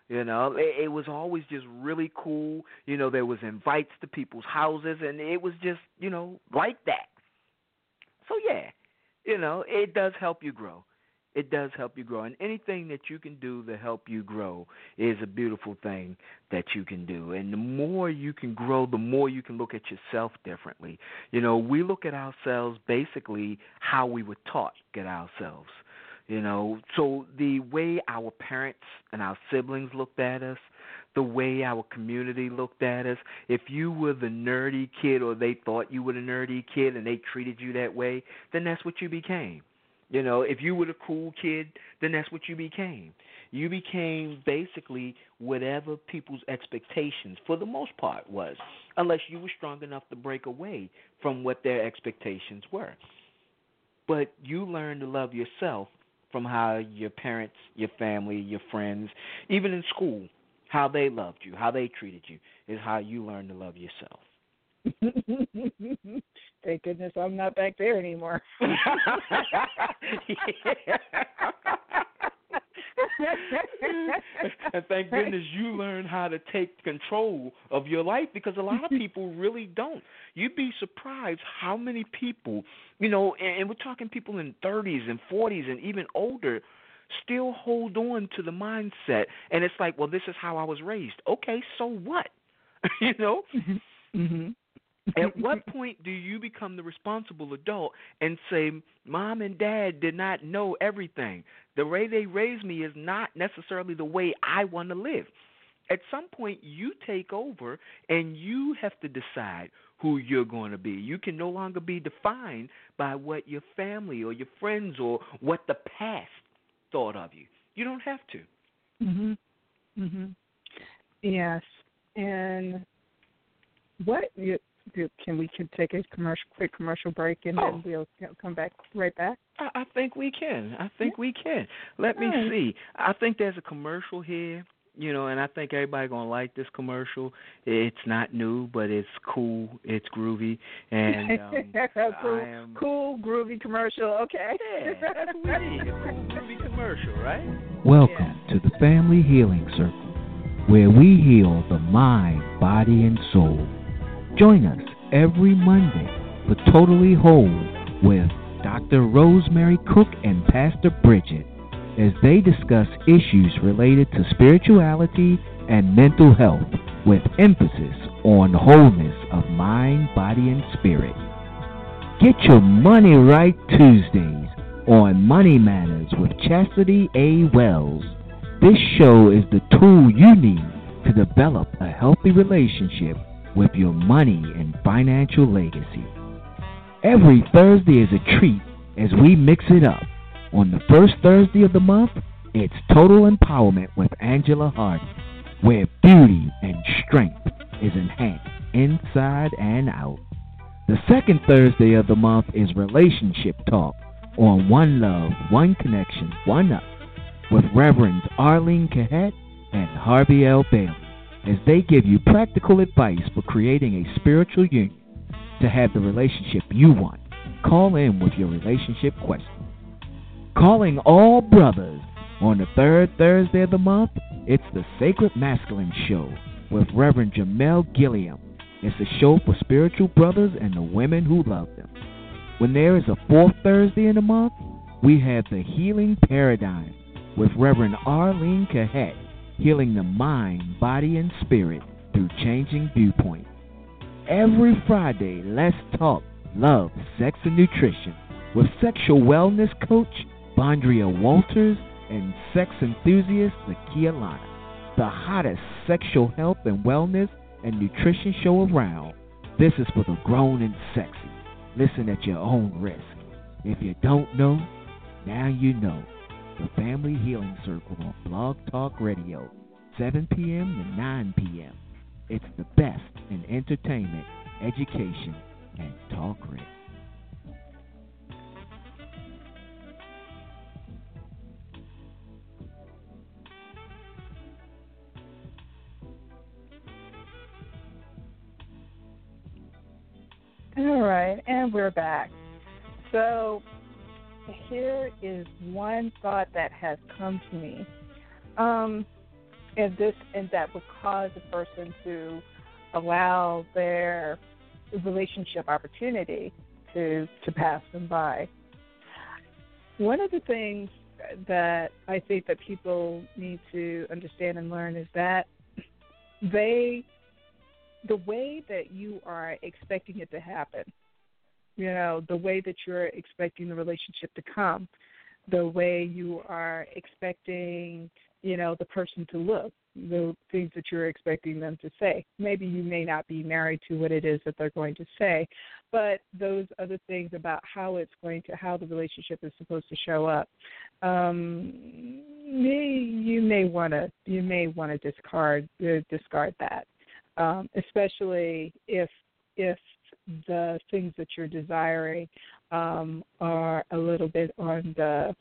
You know, it, it was always just really cool. You know, there was invites to people's houses, and it was just, you know, like that. So yeah, you know, it does help you grow it does help you grow. And anything that you can do to help you grow is a beautiful thing that you can do. And the more you can grow, the more you can look at yourself differently. You know, we look at ourselves basically how we were taught at ourselves. You know, so the way our parents and our siblings looked at us, the way our community looked at us. If you were the nerdy kid or they thought you were the nerdy kid and they treated you that way, then that's what you became. You know, if you were the cool kid, then that's what you became. You became basically whatever people's expectations, for the most part, was, unless you were strong enough to break away from what their expectations were. But you learn to love yourself from how your parents, your family, your friends, even in school, how they loved you, how they treated you, is how you learn to love yourself. Thank goodness I'm not back there anymore. and thank goodness you learned how to take control of your life because a lot of people really don't. You'd be surprised how many people, you know, and, and we're talking people in 30s and 40s and even older, still hold on to the mindset. And it's like, well, this is how I was raised. Okay, so what? you know? Mm-hmm. At what point do you become the responsible adult and say, Mom and Dad did not know everything? The way they raised me is not necessarily the way I want to live. At some point, you take over and you have to decide who you're going to be. You can no longer be defined by what your family or your friends or what the past thought of you. You don't have to. Mhm. Mhm. Yes. And what you, you can we can take a commercial quick commercial break and Oh. then we'll come back right back. I, I think we can. I think we can. Let me All right. see. I think there's a commercial here, you know, and I think everybody gonna like this commercial. It's not new, but it's cool. It's groovy, and um, cool, I am. cool, groovy commercial. Okay. Yeah, that's what we need. A cool, groovy commercial, right? Welcome to the Family Healing Circle, where we heal the mind, body, and soul. Join us every Monday for Totally Whole with Dr. Rosemary Cook and Pastor Bridget as they discuss issues related to spirituality and mental health with emphasis on wholeness of mind, body, and spirit. Get your money right Tuesdays on Money Matters with Chastity A. Wells. This show is the tool you need to develop a healthy relationship with your money and financial legacy. Every Thursday is a treat as we mix it up. On the first Thursday of the month, it's Total Empowerment with Angela Hardy, where beauty and strength is enhanced inside and out. The second Thursday of the month is Relationship Talk on One Love, One Connection, One Us with Reverends Arlene Kahet and Harvey L. Bailey as they give you practical advice for creating a spiritual union to have the relationship you want. Call in with your relationship question. Calling all brothers on the third Thursday of the month, it's the Sacred Masculine Show with Reverend Jamel Gilliam. It's a show for spiritual brothers and the women who love them. When there is a fourth Thursday in the month, we have the Healing Paradigm with Reverend Arlene Kahet, healing the mind, body, and spirit through changing viewpoint. Every Friday, let's talk love, sex, and nutrition with sexual wellness coach Bondria Walters and sex enthusiast Zakia Lana. The hottest sexual health and wellness and nutrition show around. This is for the grown and sexy. Listen at your own risk. If you don't know, now you know. The Family Healing Circle on Blog Talk Radio, 7 p.m. to 9 p.m. It's the best in entertainment, education, and talk radio. All right, and we're back. So here is one thought that has come to me. Um, and this and that would cause a person to allow their relationship opportunity to to pass them by. One of the things that I think that people need to understand and learn is that they the way that you are expecting it to happen, you know, the way that you're expecting the relationship to come, the way you are expecting, you know, the person to look, the things that you're expecting them to say. Maybe you may not be married to what it is that they're going to say, but those other things about how it's going to, how the relationship is supposed to show up, um, may, you may want to, you may want to discard, uh, discard that um, especially if if the things that you're desiring um, are a little bit on the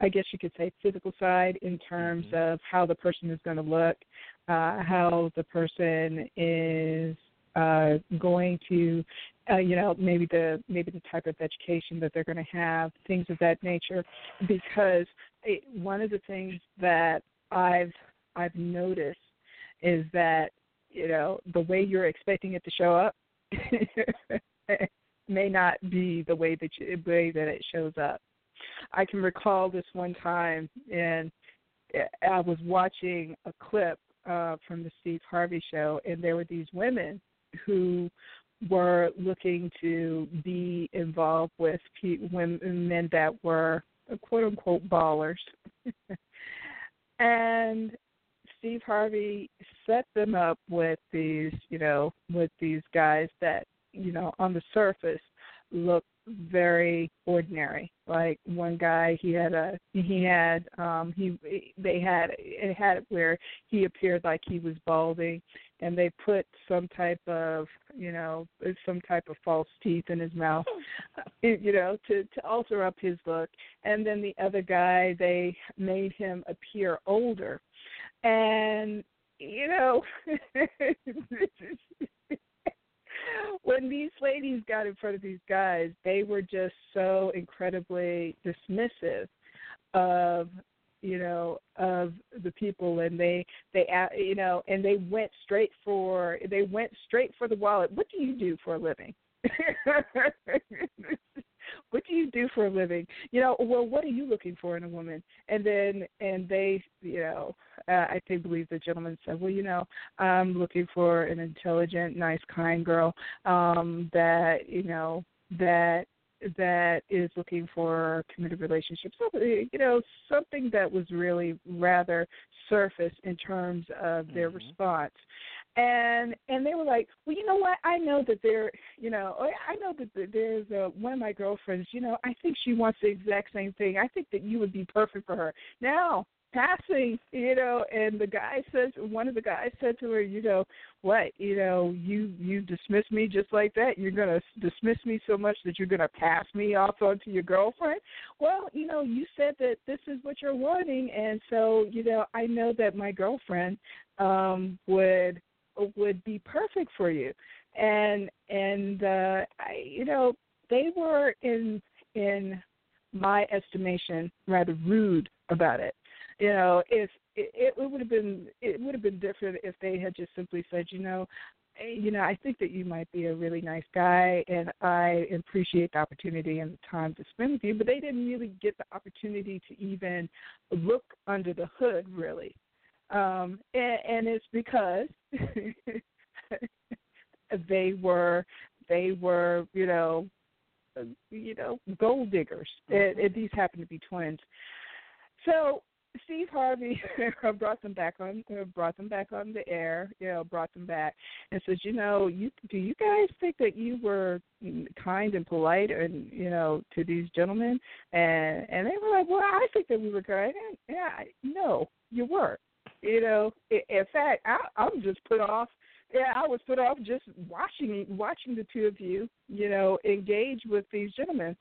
I guess you could say physical side in terms of how the person is going to look, uh, how the person is uh, going to, uh, you know, maybe the maybe the type of education that they're going to have, things of that nature. Because it, one of the things that I've I've noticed is that you know the way you're expecting it to show up may not be the way that you, way that it shows up. I can recall this one time, and I was watching a clip uh, from the Steve Harvey show, and there were these women who were looking to be involved with women men that were quote unquote ballers. and Steve Harvey set them up with these, you know, with these guys that, you know, on the surface look very ordinary. Like one guy, he had a he had um he they had it had it where he appeared like he was balding, and they put some type of you know some type of false teeth in his mouth, you know to to alter up his look. And then the other guy, they made him appear older, and you know when these ladies got in front of these guys, they were just so incredibly dismissive of you know of the people. And they they you know and they went straight for they went straight for the wallet. What do you do for a living what do you do for a living you know well what are you looking for in a woman and then and they you know uh, i think believe the gentleman said well you know i'm looking for an intelligent nice kind girl um that you know that that is looking for committed relationships. So, you know, something that was really rather surface in terms of their Mhm. response. And and they were like, well, you know what? I know that there, you know, I know that there's a, one of my girlfriends. You know, I think she wants the exact same thing. I think that you would be perfect for her. Now, passing, you know, and the guy says, one of the guys said to her, you know, what, you know, you you dismiss me just like that. You're gonna dismiss me so much that you're gonna pass me off onto your girlfriend. Well, you know, you said that this is what you're wanting, and so you know, I know that my girlfriend um would would be perfect for you. And and uh i you know they were in in my estimation rather rude about it. You know if it, it would have been it would have been different if they had just simply said you know you know i think that you might be a really nice guy and i appreciate the opportunity and the time to spend with you but they didn't really get the opportunity to even look under the hood really um and, and it's because they were they were you know you know gold diggers and, and these happen to be twins so Steve Harvey brought them back on brought them back on the air, you know, brought them back and says, you know, you do you guys think that you were kind and polite and you know to these gentlemen and and they were like, well, I think that we were kind. And, yeah, no, you weren't. You know, in, fact, I, I'm just put off. Yeah, I was put off just watching watching the two of you, you know, engage with these gentlemen,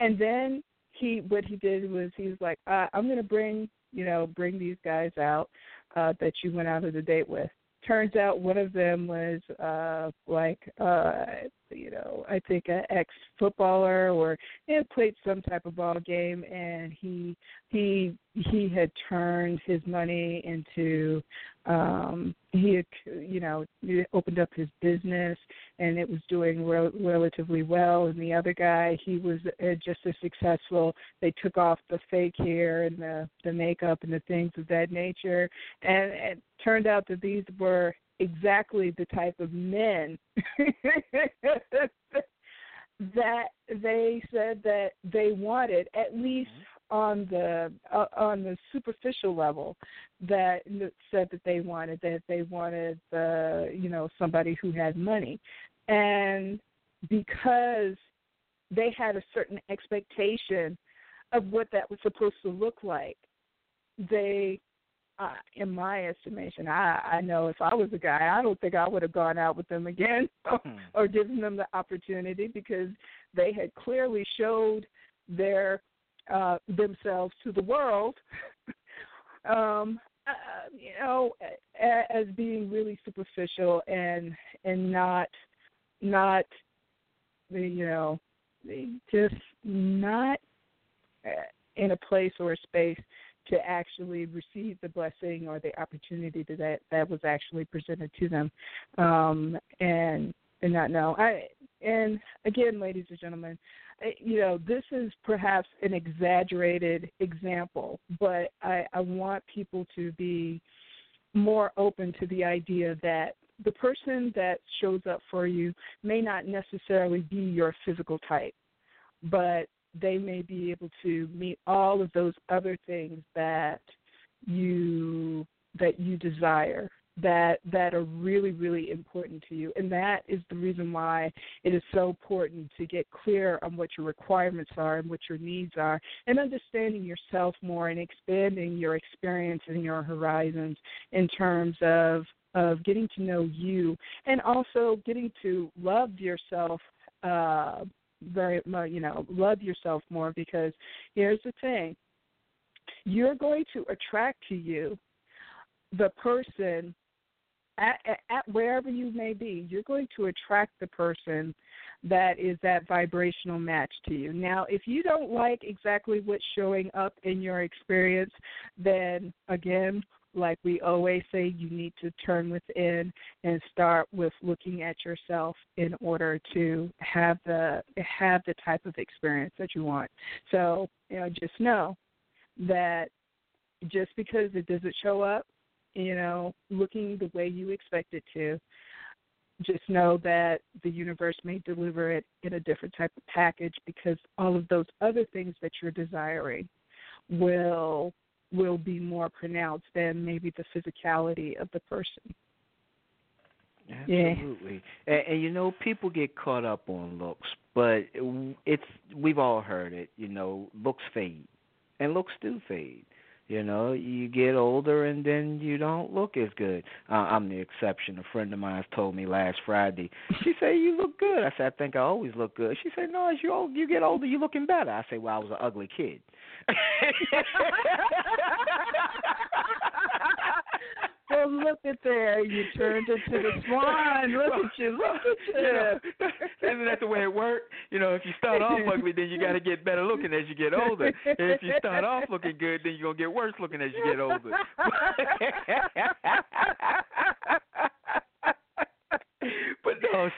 and then he what he did was he was like, uh, I'm going to bring you know bring these guys out uh, that you went out on a date with. Turns out one of them was uh like uh you know I think an ex footballer or he played some type of ball game and he he he had turned his money into um he had you know opened up his business and it was doing rel- relatively well. And the other guy he was uh, just as successful. They took off the fake hair and the the makeup and the things of that nature. And it turned out that these were exactly the type of men that they said that they wanted at least on the uh, on the superficial level that said that they wanted that they wanted uh, you know somebody who had money and because they had a certain expectation of what that was supposed to look like they uh, in my estimation i i know if i was a guy i don't think i would have gone out with them again or, Hmm. or given them the opportunity because they had clearly showed their uh, themselves to the world, um, uh, you know, as being really superficial and and not not you know just not uh, in a place or a space to actually receive the blessing or the opportunity that that, was actually presented to them. Um and and not know. I and again ladies and gentlemen Uh, you know this is perhaps an exaggerated example but i i want people to be more open to the idea that the person that shows up for you may not necessarily be your physical type, but they may be able to meet all of those other things that you that you desire that that are really really important to you. And that is the reason why it is so important to get clear on what your requirements are and what your needs are and understanding yourself more and expanding your experience and your horizons in terms of of getting to know you and also getting to love yourself uh very you know love yourself more because here's the thing. You're going to attract to you the person at, at, wherever you may be, you're going to attract the person that is that vibrational match to you. Now, if you don't like exactly what's showing up in your experience, then again, like we always say, you need to turn within and start with looking at yourself in order to have the have the type of experience that you want. So, you know, just know that just because it doesn't show up you know, looking the way you expect it to, just know that the universe may deliver it in a different type of package because all of those other things that you're desiring will will be more pronounced than maybe the physicality of the person. Absolutely, yeah. and, and you know, people get caught up on looks, but it's we've all heard it. You know, looks fade, and looks do fade. You know, you get older and then you don't look as good. Uh, I'm the exception. A friend of mine told me last Friday. She said, "You look good." I said, "I think I always look good." She said, "No, as you old, you get older, you're looking better." I said, "Well, I was an ugly kid." well, look at there. You turned into the swan. Look at you. Look at you. Yeah. Isn't that the way it works? You know, if you start off ugly, then you got to get better looking as you get older. And if you start off looking good, then you're going to get worse looking as you get older. but no,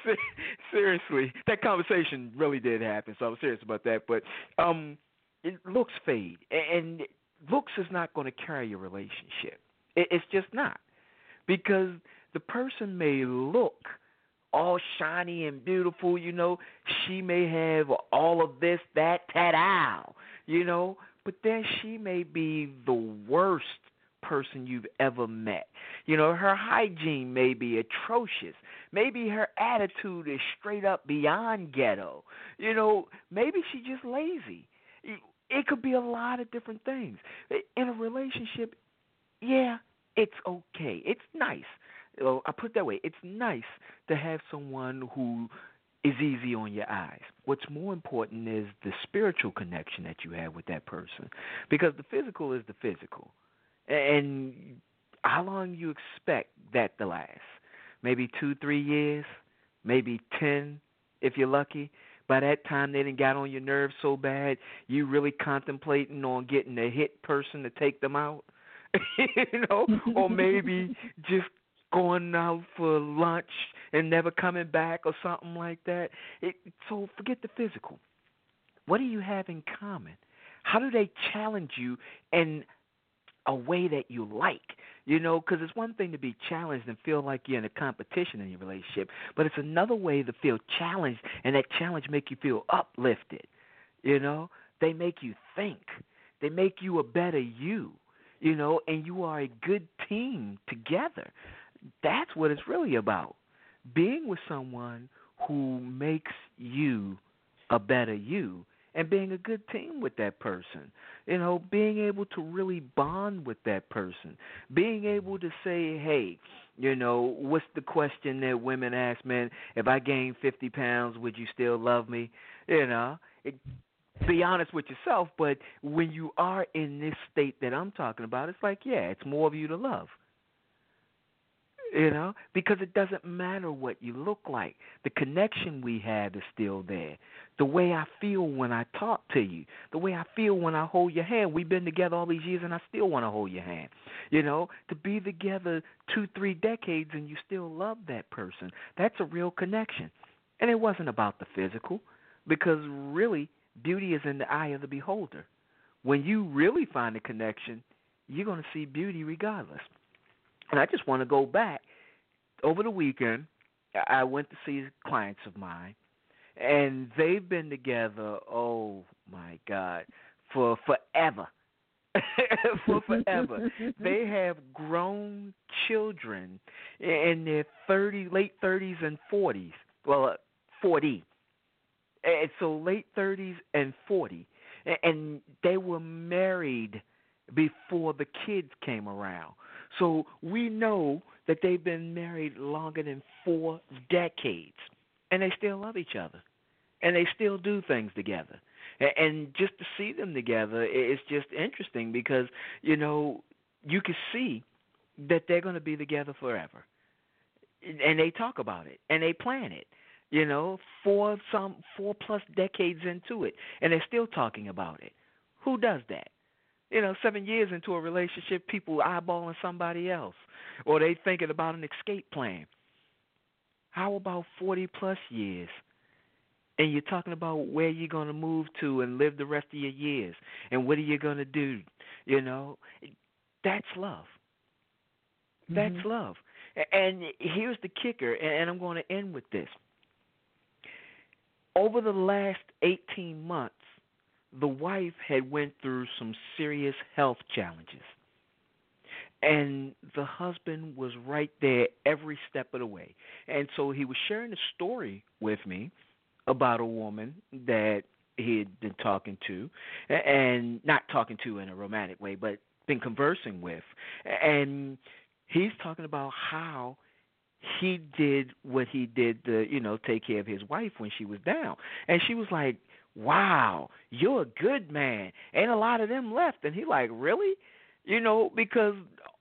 seriously, that conversation really did happen. So I'm serious about that. But um, it, looks fade, and looks is not going to carry your relationship. It's just not because the person may look all shiny and beautiful, you know, she may have all of this, that, tat out, you know, but then she may be the worst person you've ever met. You know, her hygiene may be atrocious. Maybe her attitude is straight up beyond ghetto. You know, maybe she's just lazy. It could be a lot of different things. In a relationship, yeah, it's okay. It's nice. Well, I put it that way. It's nice to have someone who is easy on your eyes. What's more important is the spiritual connection that you have with that person, because the physical is the physical, and how long you expect that to last? Maybe two, three years, maybe ten, if you're lucky. By that time, they didn't got on your nerves so bad, you really contemplating on getting a hit person to take them out. you know, or maybe just going out for lunch and never coming back or something like that. It, so forget the physical. What do you have in common? How do they challenge you in a way that you like? You know, because it's one thing to be challenged and feel like you're in a competition in your relationship, but it's another way to feel challenged and that challenge make you feel uplifted. You know, they make you think. They make you a better you you know, and you are a good team together. That's what it's really about. Being with someone who makes you a better you and being a good team with that person. You know, being able to really bond with that person. Being able to say, hey, you know, what's the question that women ask men? If I gain 50 pounds, would you still love me? You know, it, be honest with yourself, but when you are in this state that I'm talking about, it's like, yeah, it's more of you to love. You know, because it doesn't matter what you look like. The connection we have is still there. The way I feel when I talk to you, the way I feel when I hold your hand. We've been together all these years and I still want to hold your hand. You know, to be together two, three decades and you still love that person. That's a real connection. And it wasn't about the physical because really beauty is in the eye of the beholder. When you really find a connection, you're going to see beauty regardless. And I just want to go back over the weekend, I went to see clients of mine, and they've been together. Oh my God, for forever. for forever. they have grown children in their 30, late 30s and 40s. Well, uh, 40. And so late 30s and 40. And they were married before the kids came around. So we know that they've been married longer than four decades. And they still love each other. And they still do things together and just to see them together it's just interesting because you know you can see that they're going to be together forever and they talk about it and they plan it you know four some four plus decades into it and they're still talking about it. Who does that? You know seven years into a relationship people eyeballing somebody else or they thinking about an escape plan. How about forty plus years? And you're talking about where you're going to move to and live the rest of your years and what are you going to do you know? That's love. That's Mm-hmm. love. And here's the kicker and i'm going to end with this over the last 18 months the wife had went through some serious health challenges. And the husband was right there every step of the way. And so he was sharing a story with me about a woman that he had been talking to, and not talking to in a romantic way, but been conversing with, and he's talking about how he did what he did to you know take care of his wife when she was down, and she was like, "Wow, you're a good man." Ain't a lot of them left, and he like, "Really?" You know, because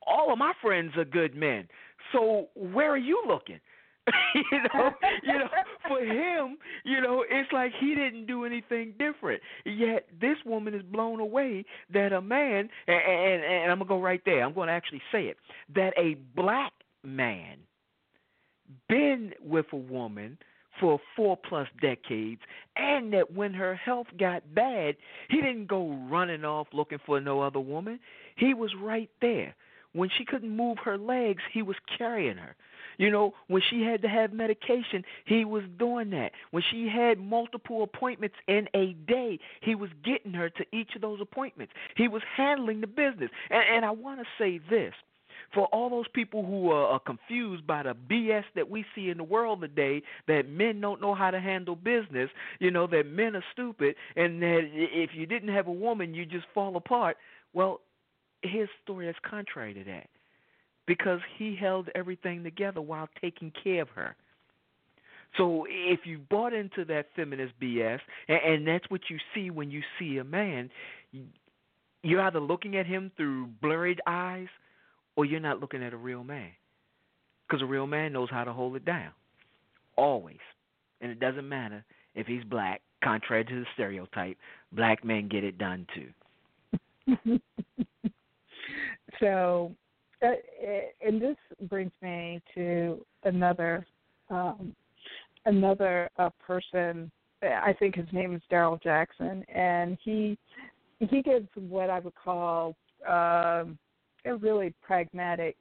all of my friends are good men. So where are you looking? you know, you know, for him, you know, it's like he didn't do anything different. Yet this woman is blown away that a man, and, and, and I'm gonna go right there. I'm gonna actually say it that a black man been with a woman for four plus decades, and that when her health got bad, he didn't go running off looking for no other woman. He was right there. When she couldn't move her legs, he was carrying her. You know, when she had to have medication, he was doing that. When she had multiple appointments in a day, he was getting her to each of those appointments. He was handling the business. And, and I want to say this for all those people who are, confused by the BS that we see in the world today, that men don't know how to handle business, you know, that men are stupid, and that if you didn't have a woman, you just fall apart. Well, his story is contrary to that because he held everything together while taking care of her. So if you bought into that feminist BS, and, and that's what you see when you see a man, you're either looking at him through blurred eyes or you're not looking at a real man. Because a real man knows how to hold it down. Always. And it doesn't matter if he's black, contrary to the stereotype, black men get it done too. so, uh, and this brings me to another um, another uh, person. I think his name is Daryl Jackson, and he he gives what I would call um, a really pragmatic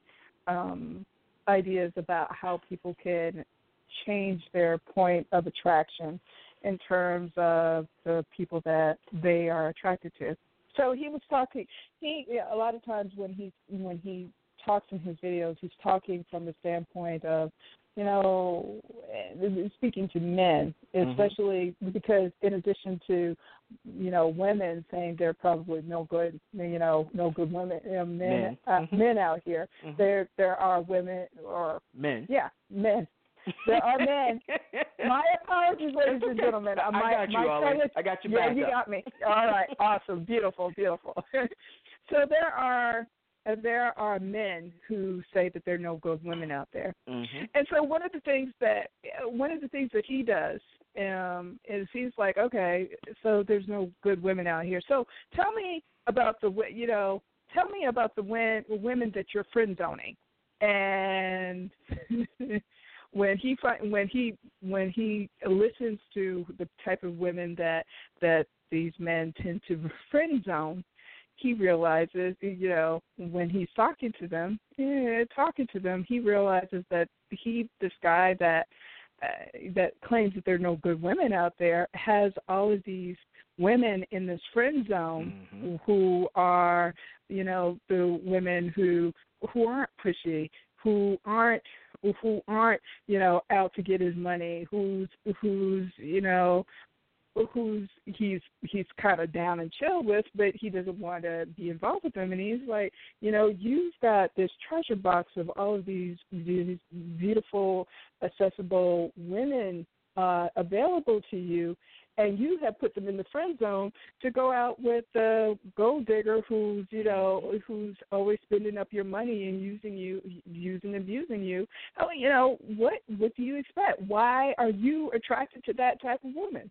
um, ideas about how people can change their point of attraction in terms of the people that they are attracted to. So he was talking. He a lot of times when he when he talks in his videos, he's talking from the standpoint of you know speaking to men, especially mm-hmm. because in addition to you know women saying they're probably no good you know no good women men Men. Uh, Mhm. men out here. Mhm. There there are women or Men. yeah men. There are men. My apologies, ladies and gentlemen. Uh, I got you, my Ollie. I got you back. yeah, you up. got me. All right, awesome, beautiful, beautiful. so there are uh, there are men who say that there are no good women out there, Mhm. and so one of the things that uh, one of the things that he does um, is he's like, okay, so there's no good women out here. So tell me about the you know tell me about the wen- women that you're friend zoning, and when he when he when he listens to the type of women that that these men tend to friend zone, he realizes, you know, when he's talking to them, yeah, talking to them, he realizes that he, this guy that uh, that claims that there are no good women out there, has all of these women in this friend zone Mhm. who are, you know, the women who who aren't pushy, who aren't who aren't, you know, out to get his money, who's who's, you know, who's he's he's kind of down and chill with, but he doesn't want to be involved with them. And he's like, you know, you've got this treasure box of all of these these beautiful, accessible women uh, available to you, and you have put them in the friend zone to go out with the gold digger who's you know who's always spending up your money and using you using abusing you. Oh you know what what do you expect? Why are you attracted to that type of woman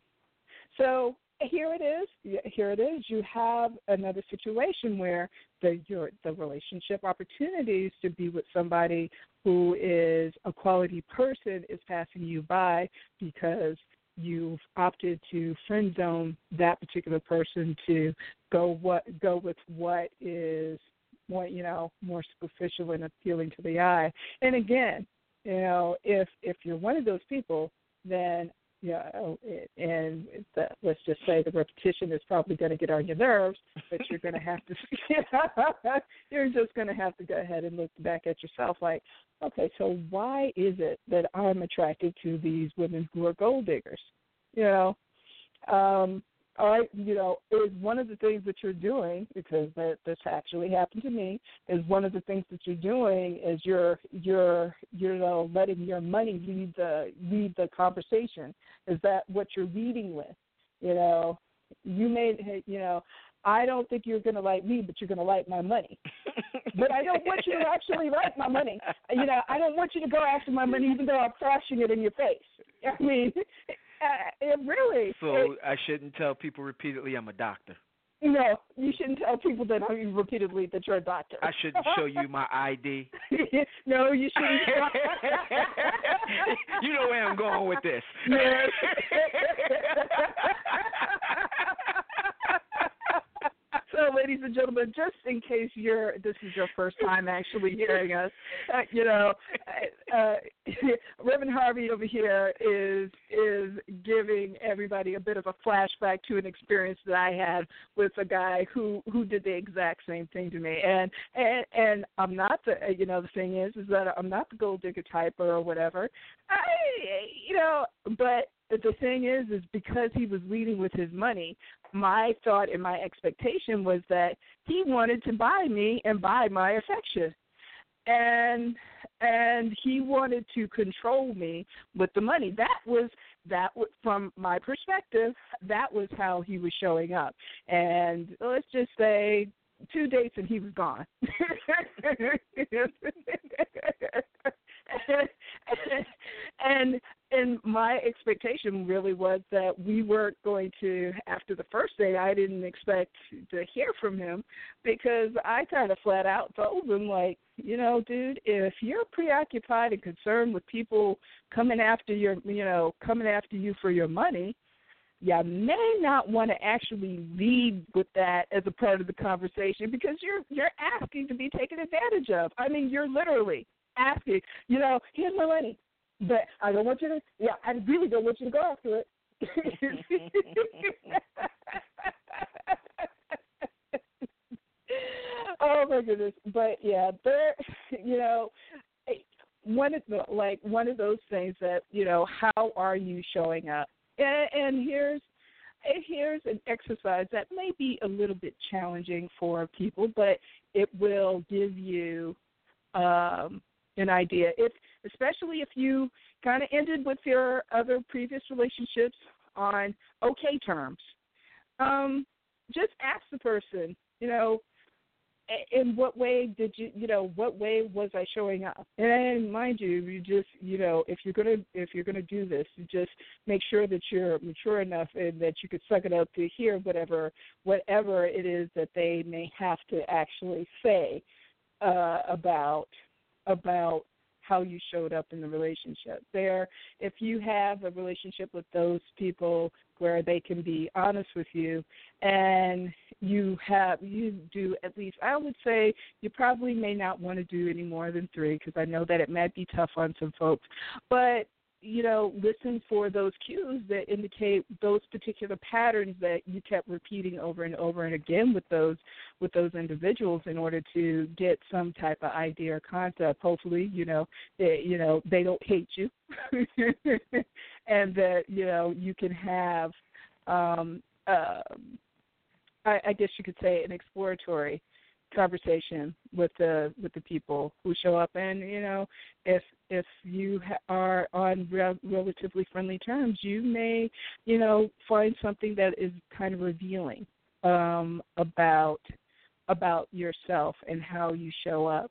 so here it is. Here it is. You have another situation where the your the relationship opportunities to be with somebody who is a quality person is passing you by because you've opted to friend zone that particular person to go what go with what is more you know more superficial and appealing to the eye. And again you know if if you're one of those people then know it, and the, let's just say the repetition is probably going to get on your nerves but you're going to have to you're just going to have to go ahead and look back at yourself like okay, so why is it that I'm attracted to these women who are gold diggers? You know, um, all right, you know, is one of the things that you're doing because that this actually happened to me. Is one of the things that you're doing is you're you're you know letting your money lead the lead the conversation. Is that what you're leading with? You know, you made you know. I don't think you're going to like me, but you're going to like my money but I don't want you to actually like my money. You know, I don't want you to go after my money, even though I'm flashing it in your face. I mean, it really. So it, I shouldn't tell people repeatedly I'm a doctor. no, you shouldn't tell people that I mean repeatedly that you're a doctor. I shouldn't show you my ID. no, you shouldn't. you know where I'm going with this. Yes. So, ladies and gentlemen, just in case you're this is your first time actually hearing us, uh, you know, uh, uh, Reverend Harvey over here is is giving everybody a bit of a flashback to an experience that I had with a guy who who did the exact same thing to me, and and and I'm not the you know the thing is is that I'm not the gold digger type or whatever, I you know, but the thing is is because he was leading with his money my thought and my expectation was that he wanted to buy me and buy my affection. And and he wanted to control me with the money. That was that from my perspective that was how he was showing up. And let's just say two dates and he was gone and and my expectation really was that we weren't going to after the first day i didn't expect to hear from him because i kind of flat out told him like you know dude if you're preoccupied and concerned with people coming after your you know coming after you for your money you may not want to actually lead with that as a part of the conversation because you're you're asking to be taken advantage of. I mean, you're literally asking, you know, here's my money, but I don't want you to. Yeah, I really don't want you to go after it. oh my goodness! But yeah, there, you know, one of the like one of those things that you know, how are you showing up? And, and here's here's an exercise that may be a little bit challenging for people, but it will give you um, an idea. If especially if you kind of ended with your other previous relationships on okay terms, um, just ask the person, you know, in what way did you you know what way was i showing up and mind you you just you know if you're to if you're to do this you just make sure that you're mature enough and that you could suck it up to hear whatever whatever it is that they may have to actually say uh about about how you showed up in the relationship. There, if you have a relationship with those people where they can be honest with you, and you have you do at least I would say you probably may not want to do any more than three because I know that it might be tough on some folks, but you know, listen for those cues that indicate those particular patterns that you kept repeating over and over and again with those with those individuals in order to get some type of idea or concept. Hopefully, you know, they, you know, they don't hate you, and that you know you can have, um, uh, I, I guess you could say, an exploratory conversation with the with the people who show up. And you know if if you ha- are on re- relatively friendly terms you may you know find something that is kind of revealing um about about yourself and how you show up.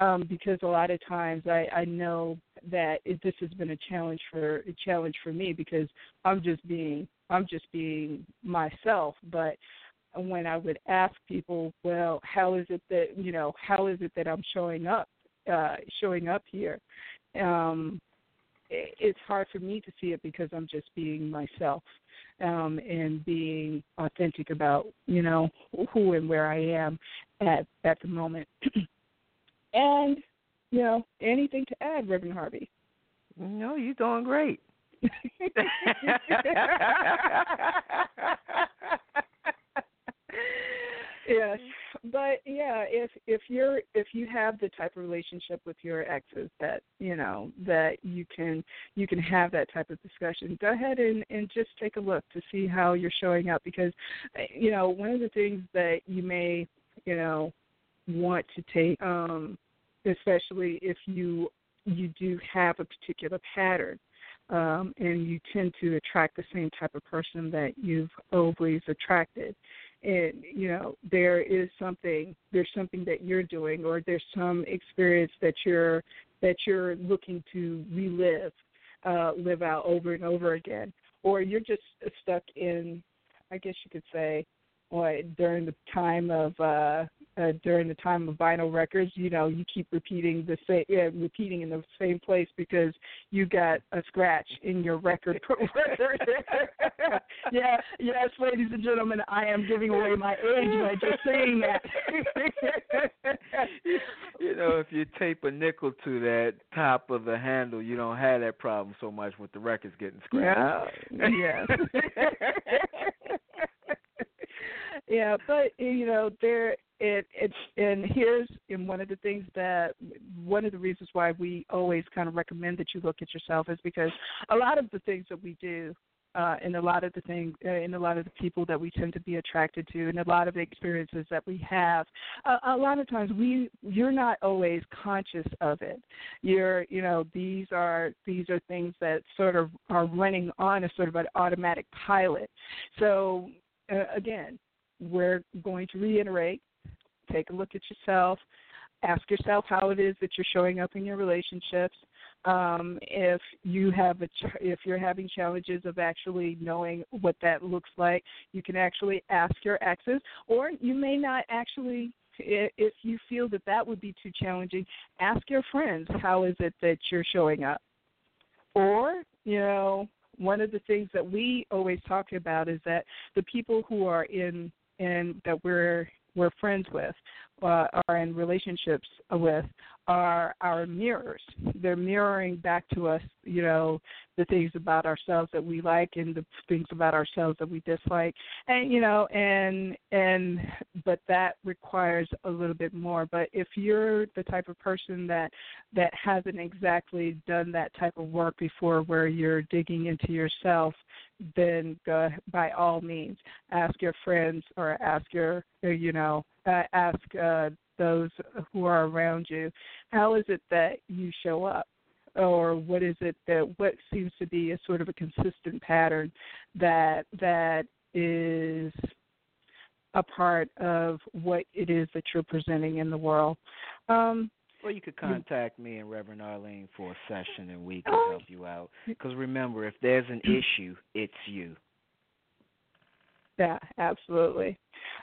Um because a lot of times i i know that it, this has been a challenge for a challenge for me because i'm just being i'm just being myself but when I would ask people, well, how is it that you know, how is it that I'm showing up, uh, showing up here? Um, it, it's hard for me to see it because I'm just being myself um, and being authentic about you know who and where I am at at the moment. and you know, anything to add, Reverend Harvey? No, you're doing great. yes. But yeah if if you're if you have the type of relationship with your exes that you know that you can you can have that type of discussion go ahead and and just take a look to see how you're showing up because you know one of the things that you may you know want to take um especially if you you do have a particular pattern um, and you tend to attract the same type of person that you've always attracted and you know there is something there's something that you're doing or there's some experience that you're that you're looking to relive uh live out over and over again. Or you're just stuck in i guess you could say what during the time of uh uh, during the time of vinyl records, you know, you keep repeating the same, yeah, repeating in the same place because you got a scratch in your record. yeah, yes, ladies and gentlemen, I am giving away my age by just saying that. you know, if you tape a nickel to that top of the handle, you don't have that problem so much with the records getting scratched. Yeah. yes. yeah, but you know, there it it's and here's in one of the things that one of the reasons why we always kind of recommend that you look at yourself is because a lot of the things that we do uh, and a lot of the things, uh, and a lot of the people that we tend to be attracted to, and a lot of the experiences that we have, uh, a lot of times we, you're not always conscious of it. You're, you know, these are these are things that sort of are running on a sort of an automatic pilot. So uh, again, we're going to reiterate take a look at yourself ask yourself how it is that you're showing up in your relationships um, if you have a ch- if you're having challenges of actually knowing what that looks like you can actually ask your exes or you may not actually if you feel that that would be too challenging ask your friends how is it that you're showing up? Or you know one of the things that we always talk about is that the people who are in and that we're we're friends with, uh, are in relationships with, are our mirrors. They're mirroring back to us, you know, the things about ourselves that we like and the things about ourselves that we dislike. And you know, and and but that requires a little bit more. But if you're the type of person that that hasn't exactly done that type of work before where you're digging into yourself, then go, by all means ask your friends or ask your you know uh, ask uh, those who are around you how is it that you show up or what is it that what seems to be a sort of a consistent pattern that that is a part of what it is that you're presenting in the world um, well, you could contact me and Reverend Arlene for a session, and we can help you out. Because remember, if there's an issue, it's you. Yeah, absolutely.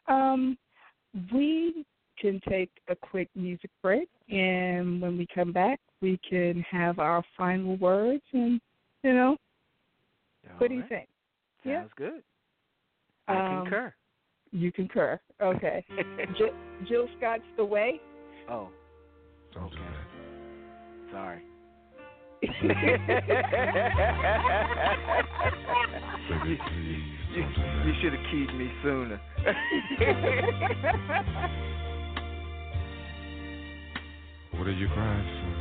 Um, we can take a quick music break, and when we come back, we can have our final words. And you know, what do you think? Sounds Yeah. good. I Um, concur. You concur. Okay. Jill, Jill Scott's the way. oh, Don't do that. sorry. Baby, you please you, don't do that. you should have keyed me sooner. What are you crying for?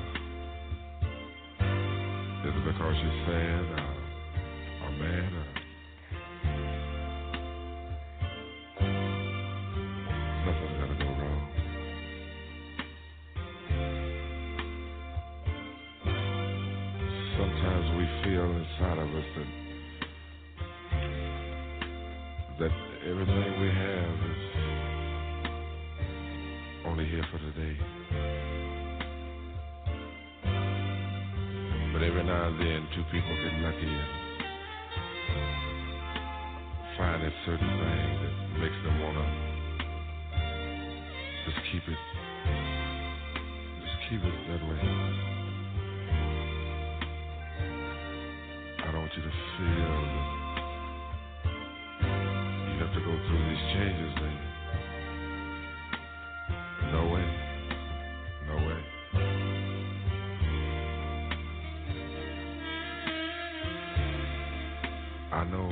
Is it because you're sad or, or mad or nothing's gonna go wrong? Sometimes we feel inside of us that that everything we have is only here for today. But every now and then, two people get lucky and find a certain thing that makes them want to just keep it, just keep it that way. I don't want you to feel that you have to go through these changes. Know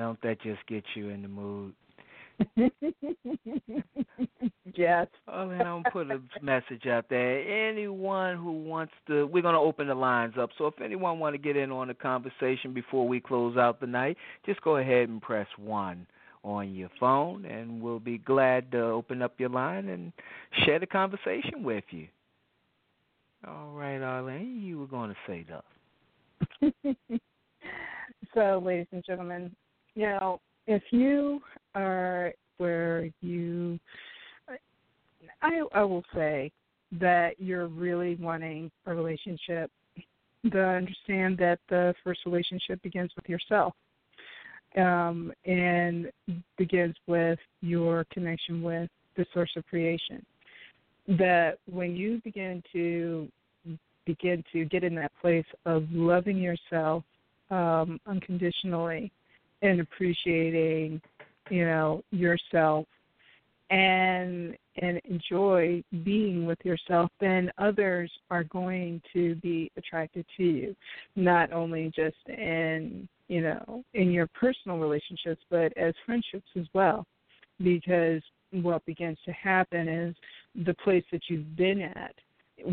don't that just get you in the mood? yes. Oh, man, I'm gonna put a message out there. Anyone who wants to, we're gonna open the lines up. So if anyone want to get in on the conversation before we close out the night, just go ahead and press one on your phone, and we'll be glad to open up your line and share the conversation with you. All right, Arlene, you were going to say that. so, ladies and gentlemen, know, if you are where you, I, I will say that you're really wanting a relationship, to understand that the first relationship begins with yourself um, and begins with your connection with the source of creation. That when you begin to begin to get in that place of loving yourself um, unconditionally and appreciating, you know, yourself and and enjoy being with yourself, then others are going to be attracted to you, not only just in you know in your personal relationships, but as friendships as well, because what begins to happen is the place that you've been at,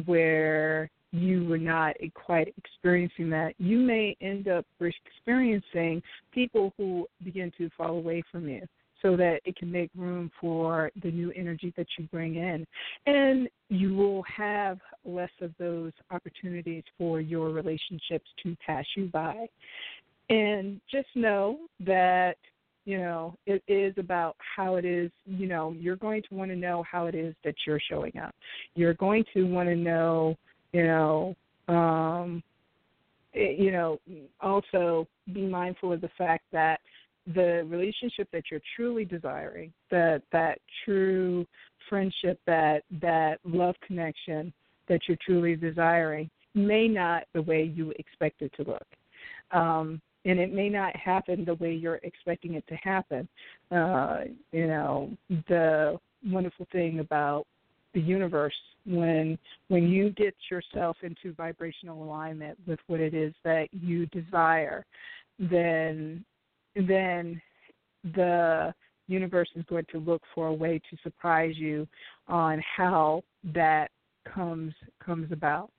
where you were not quite experiencing that, you may end up experiencing people who begin to fall away from you so that it can make room for the new energy that you bring in. And you will have less of those opportunities for your relationships to pass you by. And just know that you know it is about how it is you know you're going to want to know how it is that you're showing up you're going to want to know you know um it, you know also be mindful of the fact that the relationship that you're truly desiring that that true friendship that that love connection that you're truly desiring may not the way you expect it to look um and it may not happen the way you're expecting it to happen. Uh, you know, the wonderful thing about the universe when when you get yourself into vibrational alignment with what it is that you desire, then then the universe is going to look for a way to surprise you on how that comes comes about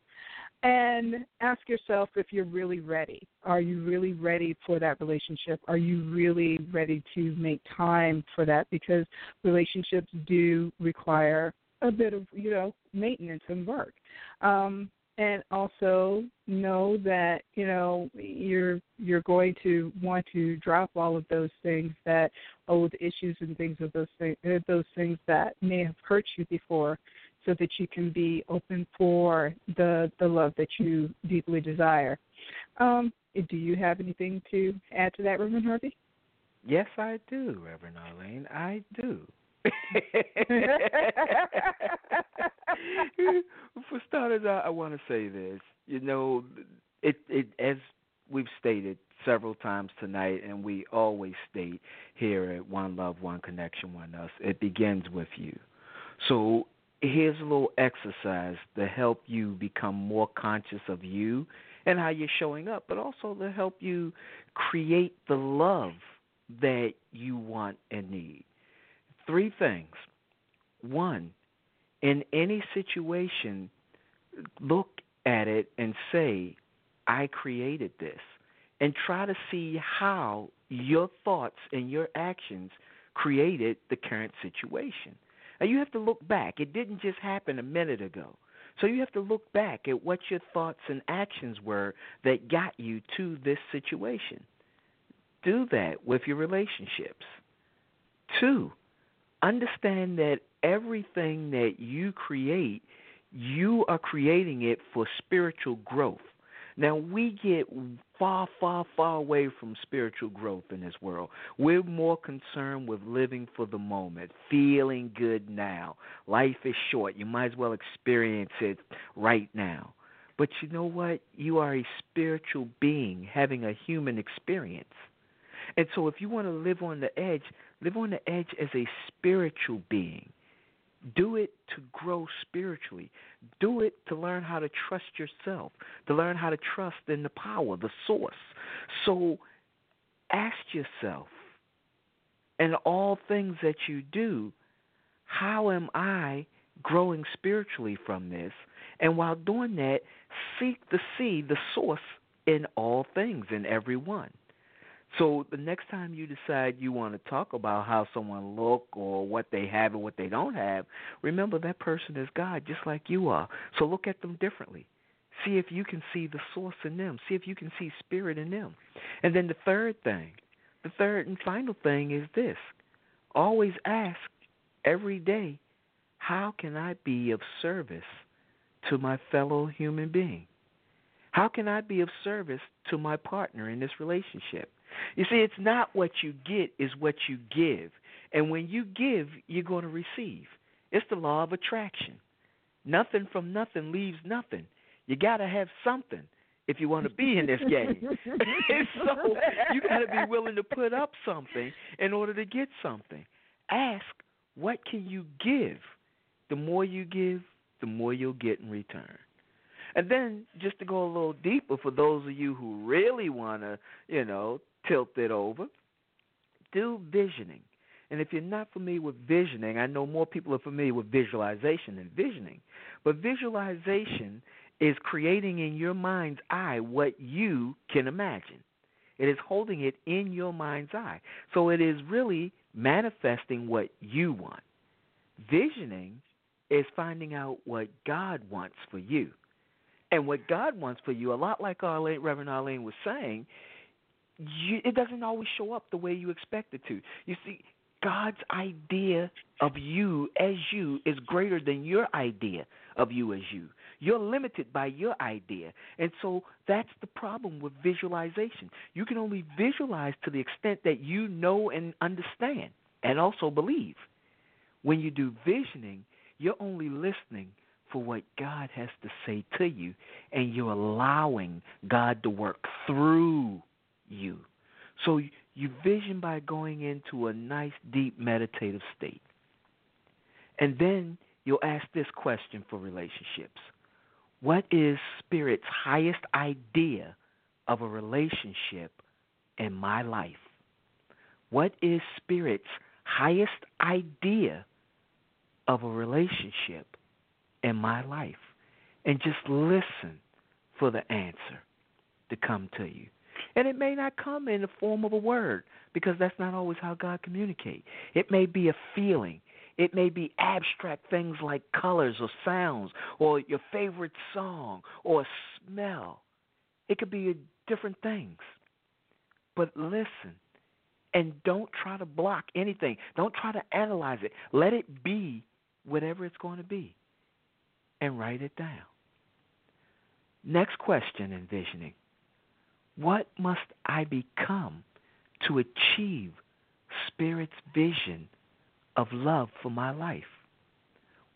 and ask yourself if you're really ready. Are you really ready for that relationship? Are you really ready to make time for that? Because relationships do require a bit of, you know, maintenance and work. Um, and also know that you know you're you're going to want to drop all of those things that old issues and things of those things those things that may have hurt you before so that you can be open for the the love that you deeply desire. Um, do you have anything to add to that, Reverend Harvey? Yes, I do, Reverend Arlene. I do. For starters, I, I want to say this. You know, it it as we've stated several times tonight, and we always state here at One Love, One Connection, One Us. It begins with you. So here's a little exercise to help you become more conscious of you and how you're showing up, but also to help you create the love that you want and need. Three things. One, in any situation, look at it and say, I created this. And try to see how your thoughts and your actions created the current situation. Now you have to look back. It didn't just happen a minute ago. So you have to look back at what your thoughts and actions were that got you to this situation. Do that with your relationships. Two, understand that everything that you create, you are creating it for spiritual growth. Now, we get far, far, far away from spiritual growth in this world. We're more concerned with living for the moment, feeling good now. Life is short. You might as well experience it right now. But you know what? You are a spiritual being having a human experience. And so if you want to live on the edge, live on the edge as a spiritual being. Do it to grow spiritually. Do it to learn how to trust yourself, to learn how to trust in the power, the source. So ask yourself, in all things that you do, how am I growing spiritually from this? And while doing that, seek to see the source in all things, in everyone. So the next time you decide you want to talk about how someone look or what they have and what they don't have, remember that person is God just like you are. So look at them differently. See if you can see the source in them. See if you can see spirit in them. And then the third thing, the third and final thing is this. Always ask every day, how can I be of service to my fellow human being? How can I be of service to my partner in this relationship? You see, it's not what you get, is what you give. And when you give, you're going to receive. It's the law of attraction. Nothing from nothing leaves nothing. You got to have something if you want to be in this game. so you got to be willing to put up something in order to get something. Ask, what can you give? The more you give, the more you'll get in return. And then just to go a little deeper for those of you who really want to, you know, tilt it over. Do visioning. And if you're not familiar with visioning, I know more people are familiar with visualization than visioning. But visualization is creating in your mind's eye what you can imagine. It is holding it in your mind's eye. So it is really manifesting what you want. Visioning is finding out what God wants for you. And what God wants for you, a lot like Arlene, Reverend Arlene was saying, you, it doesn't always show up the way you expect it to. You see, God's idea of you as you is greater than your idea of you as you. You're limited by your idea. And so that's the problem with visualization. You can only visualize to the extent that you know and understand and also believe. When you do visioning, you're only listening for what God has to say to you, and you're allowing God to work through you. So you vision by going into a nice, deep meditative state. And then you'll ask this question for relationships What is Spirit's highest idea of a relationship in my life? What is Spirit's highest idea of a relationship in my life? And just listen for the answer to come to you. And it may not come in the form of a word because that's not always how God communicates. It may be a feeling. It may be abstract things like colors or sounds or your favorite song or smell. It could be different things. But listen and don't try to block anything. Don't try to analyze it. Let it be whatever it's going to be and write it down. Next question envisioning what must I become to achieve Spirit's vision of love for my life?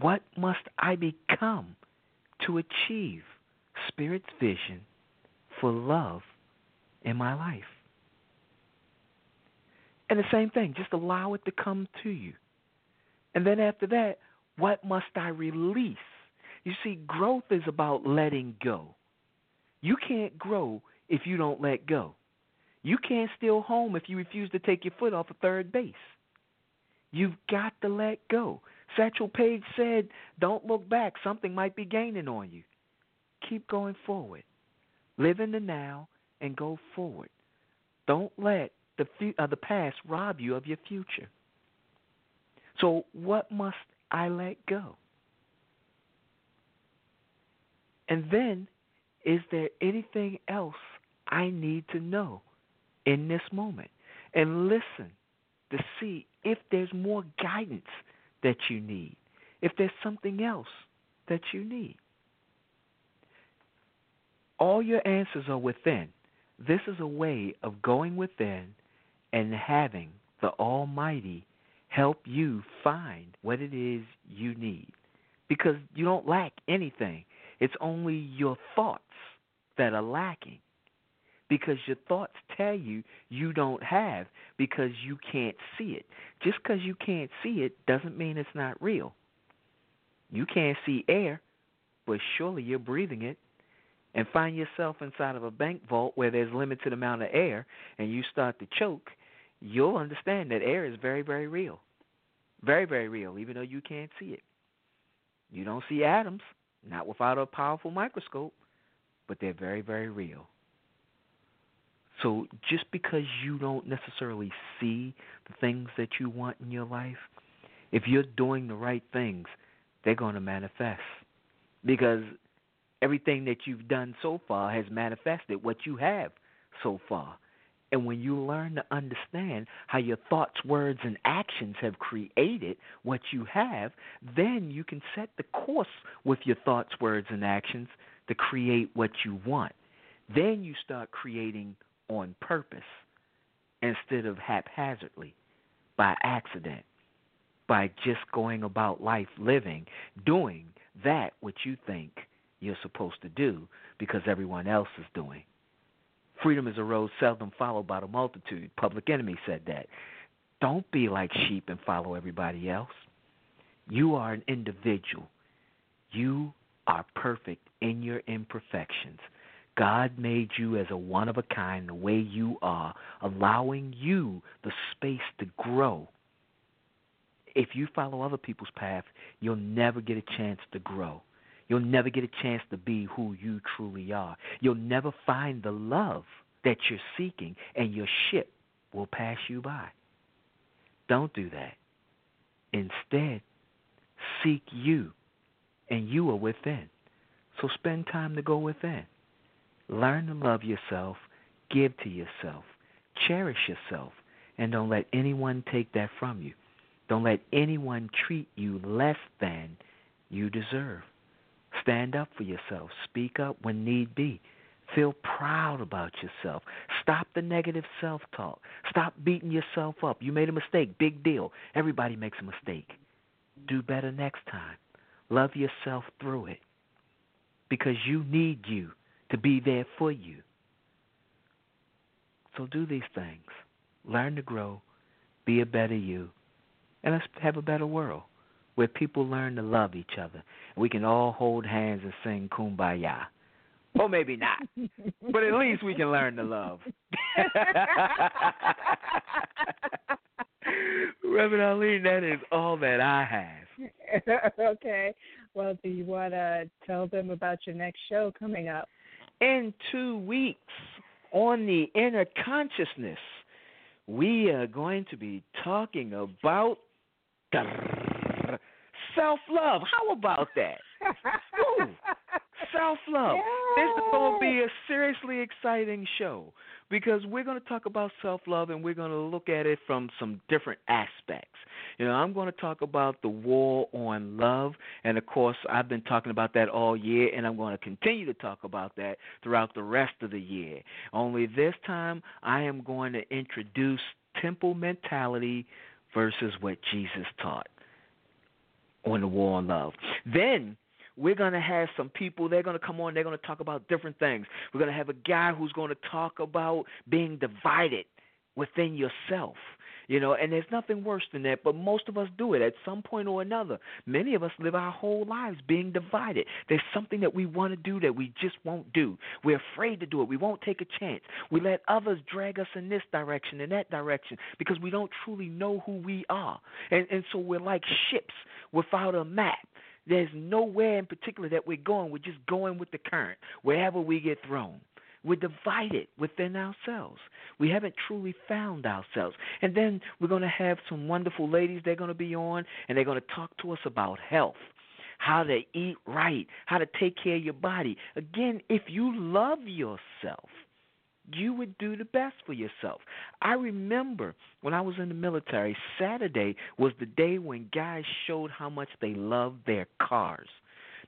What must I become to achieve Spirit's vision for love in my life? And the same thing, just allow it to come to you. And then after that, what must I release? You see, growth is about letting go. You can't grow if you don't let go. You can't steal home if you refuse to take your foot off of third base. You've got to let go. Satchel Paige said, Don't look back. Something might be gaining on you. Keep going forward. Live in the now and go forward. Don't let the, fu- uh, the past rob you of your future. So, what must I let go? And then, is there anything else I need to know in this moment and listen to see if there's more guidance that you need, if there's something else that you need. All your answers are within. this is a way of going within and having the Almighty help you find what it is you need. Because you don't lack anything, it's only your thoughts that are lacking. Because your thoughts tell you you don't have because you can't see it. Just because you can't see it doesn't mean it's not real. You can't see air, but surely you're breathing it and find yourself inside of a bank vault where there's limited amount of air and you start to choke, you'll understand that air is very, very real. Very, very real, even though you can't see it. You don't see atoms, not without a powerful microscope, but they're very, very real. So just because you don't necessarily see the things that you want in your life, if you're doing the right things, they're going to manifest. Because everything that you've done so far has manifested what you have so far. And when you learn to understand how your thoughts, words, and actions have created what you have, then you can set the course with your thoughts, words, and actions to create what you want. Then you start creating on purpose instead of haphazardly, by accident, by just going about life living, doing that which you think you're supposed to do because everyone else is doing. Freedom is a road seldom followed by the multitude. Public Enemy said that. Don't be like sheep and follow everybody else. You are an individual. You are perfect in your imperfections. God made you as a one of a kind the way you are, allowing you the space to grow. If you follow other people's path, you'll never get a chance to grow. You'll never get a chance to be who you truly are. You'll never find the love that you're seeking, and your ship will pass you by. Don't do that. Instead, seek you, and you are within. So spend time to go within. Learn to love yourself, give to yourself, cherish yourself, and don't let anyone take that from you. Don't let anyone treat you less than you deserve. Stand up for yourself. Speak up when need be. Feel proud about yourself. Stop the negative self talk. Stop beating yourself up. You made a mistake. Big deal. Everybody makes a mistake. Do better next time. Love yourself through it. Because you need you to be there for you. So do these things. Learn to grow. Be a better you. And let's have a better world where people learn to love each other. We can all hold hands and sing kumbaya. Or maybe not. but at least we can learn to love. Reverend Arlene, that is all that I have. okay. Well, do you want to tell them about your next show coming up? In two weeks on the inner consciousness, we are going to be talking about self love. How about that? self love. This is going to be a seriously exciting show because we're going to talk about self love and we're going to look at it from some different aspects. You know, I'm going to talk about the war on love, and of course, I've been talking about that all year, and I'm going to continue to talk about that throughout the rest of the year. Only this time, I am going to introduce temple mentality versus what Jesus taught on the war on love. Then we're going to have some people, they're going to come on, they're going to talk about different things. We're going to have a guy who's going to talk about being divided within yourself. You know, and there's nothing worse than that, but most of us do it at some point or another. Many of us live our whole lives being divided. There's something that we want to do that we just won't do. We're afraid to do it. We won't take a chance. We let others drag us in this direction and that direction because we don't truly know who we are. And and so we're like ships without a map. There's nowhere in particular that we're going. We're just going with the current, wherever we get thrown. We're divided within ourselves. We haven't truly found ourselves. And then we're going to have some wonderful ladies they're going to be on, and they're going to talk to us about health, how to eat right, how to take care of your body. Again, if you love yourself, you would do the best for yourself. I remember when I was in the military, Saturday was the day when guys showed how much they loved their cars.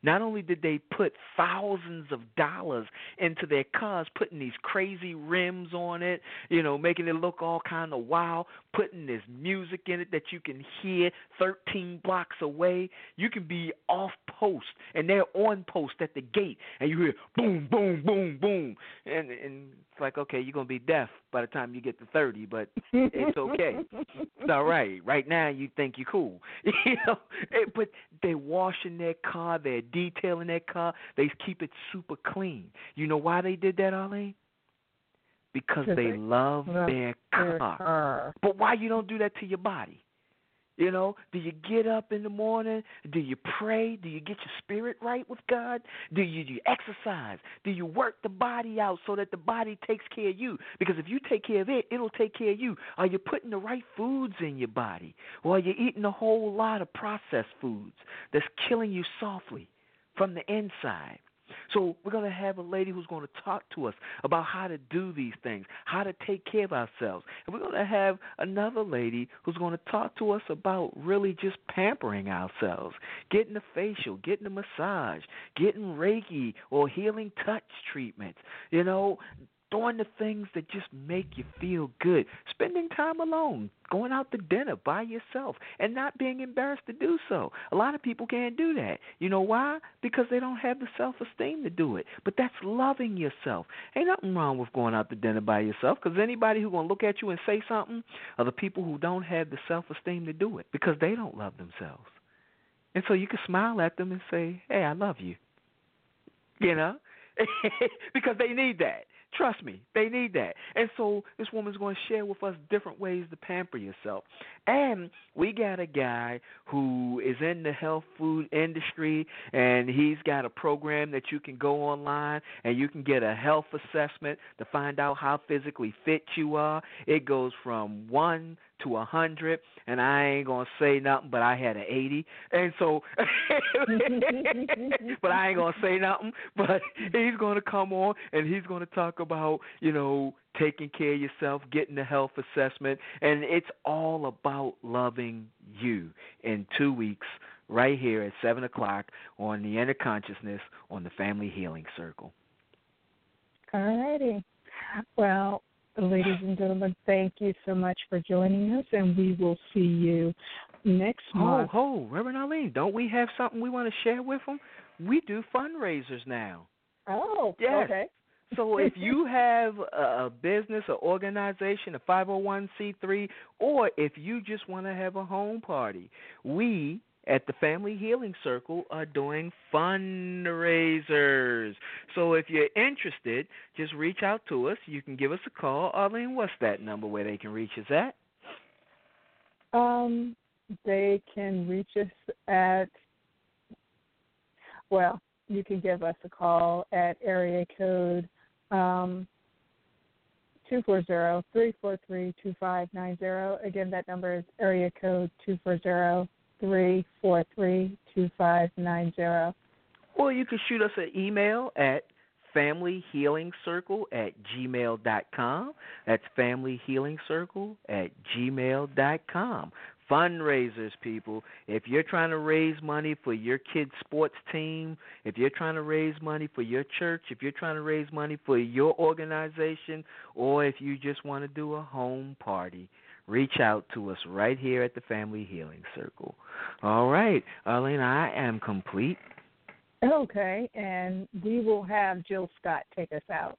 Not only did they put thousands of dollars into their cars, putting these crazy rims on it, you know, making it look all kind of wild, putting this music in it that you can hear 13 blocks away. You can be off post, and they're on post at the gate, and you hear boom, boom, boom, boom, and and it's like, okay, you're gonna be deaf by the time you get to 30, but it's okay. it's all right. Right now, you think you're cool, you know. Eh, but they're washing their car, they're detailing their car, they keep it super clean. You know why they did that, Arlene? Because they they love love their Their car. car. But why you don't do that to your body? You know, do you get up in the morning? Do you pray? Do you get your spirit right with God? Do you, do you exercise? Do you work the body out so that the body takes care of you? Because if you take care of it, it'll take care of you. Are you putting the right foods in your body? Or are you eating a whole lot of processed foods that's killing you softly from the inside? So we're going to have a lady who's going to talk to us about how to do these things, how to take care of ourselves. And we're going to have another lady who's going to talk to us about really just pampering ourselves, getting a facial, getting a massage, getting Reiki or healing touch treatments. You know, doing the things that just make you feel good, spending time alone, going out to dinner by yourself, and not being embarrassed to do so. A lot of people can't do that. You know why? Because they don't have the self esteem to do it. But that's loving yourself. Ain't nothing wrong with going out to dinner by yourself because anybody who's going to look at you and say something are the people who don't have the self esteem to do it because they don't love themselves. And so you can smile at them and say, hey, I love you. You know? because they need that. Trust me, they need that. And so this woman's going to share with us different ways to pamper yourself. And we got a guy who is in the health food industry, and he's got a program that you can go online and you can get a health assessment to find out how physically fit you are. It goes from one to a hundred, and I ain't gonna say nothing, but I had an eighty, and so, but I ain't gonna say nothing. But he's gonna come on and he's gonna talk about you know taking care of yourself, getting the health assessment, and it's all about loving you. In two weeks, right here at seven o'clock on the Inner Consciousness on the Family Healing Circle. All righty. Well, ladies and gentlemen, thank you so much for joining us, and we will see you next month. Oh, month. ho, Reverend Arlene, don't we have something we want to share with them? We do fundraisers now. Oh, Yes. okay. So if you have a a business, an organization, a 501c3, or if you just want to have a home party, we at the Family Healing Circle are doing fundraisers. So if you're interested, just reach out to us. You can give us a call. Arlene, what's that number where they can reach us at? Um, they can reach us at, well, you can give us a call at area code um, 240-343-2590. Again, that number is area code 240-343-2590. Or you can shoot us an email at familyhealingcircle at gmail dot com. That's familyhealingcircle at gmail dot com. Fundraisers, people. If you're trying to raise money for your kid's sports team, if you're trying to raise money for your church, if you're trying to raise money for your organization, or if you just want to do a home party, reach out to us right here at the Family Healing Circle. All right, Arlene, I am complete. Okay, and we will have Jill Scott take us out.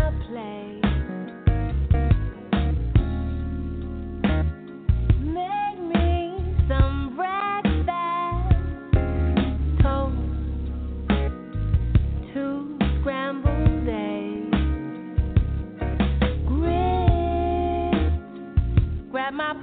my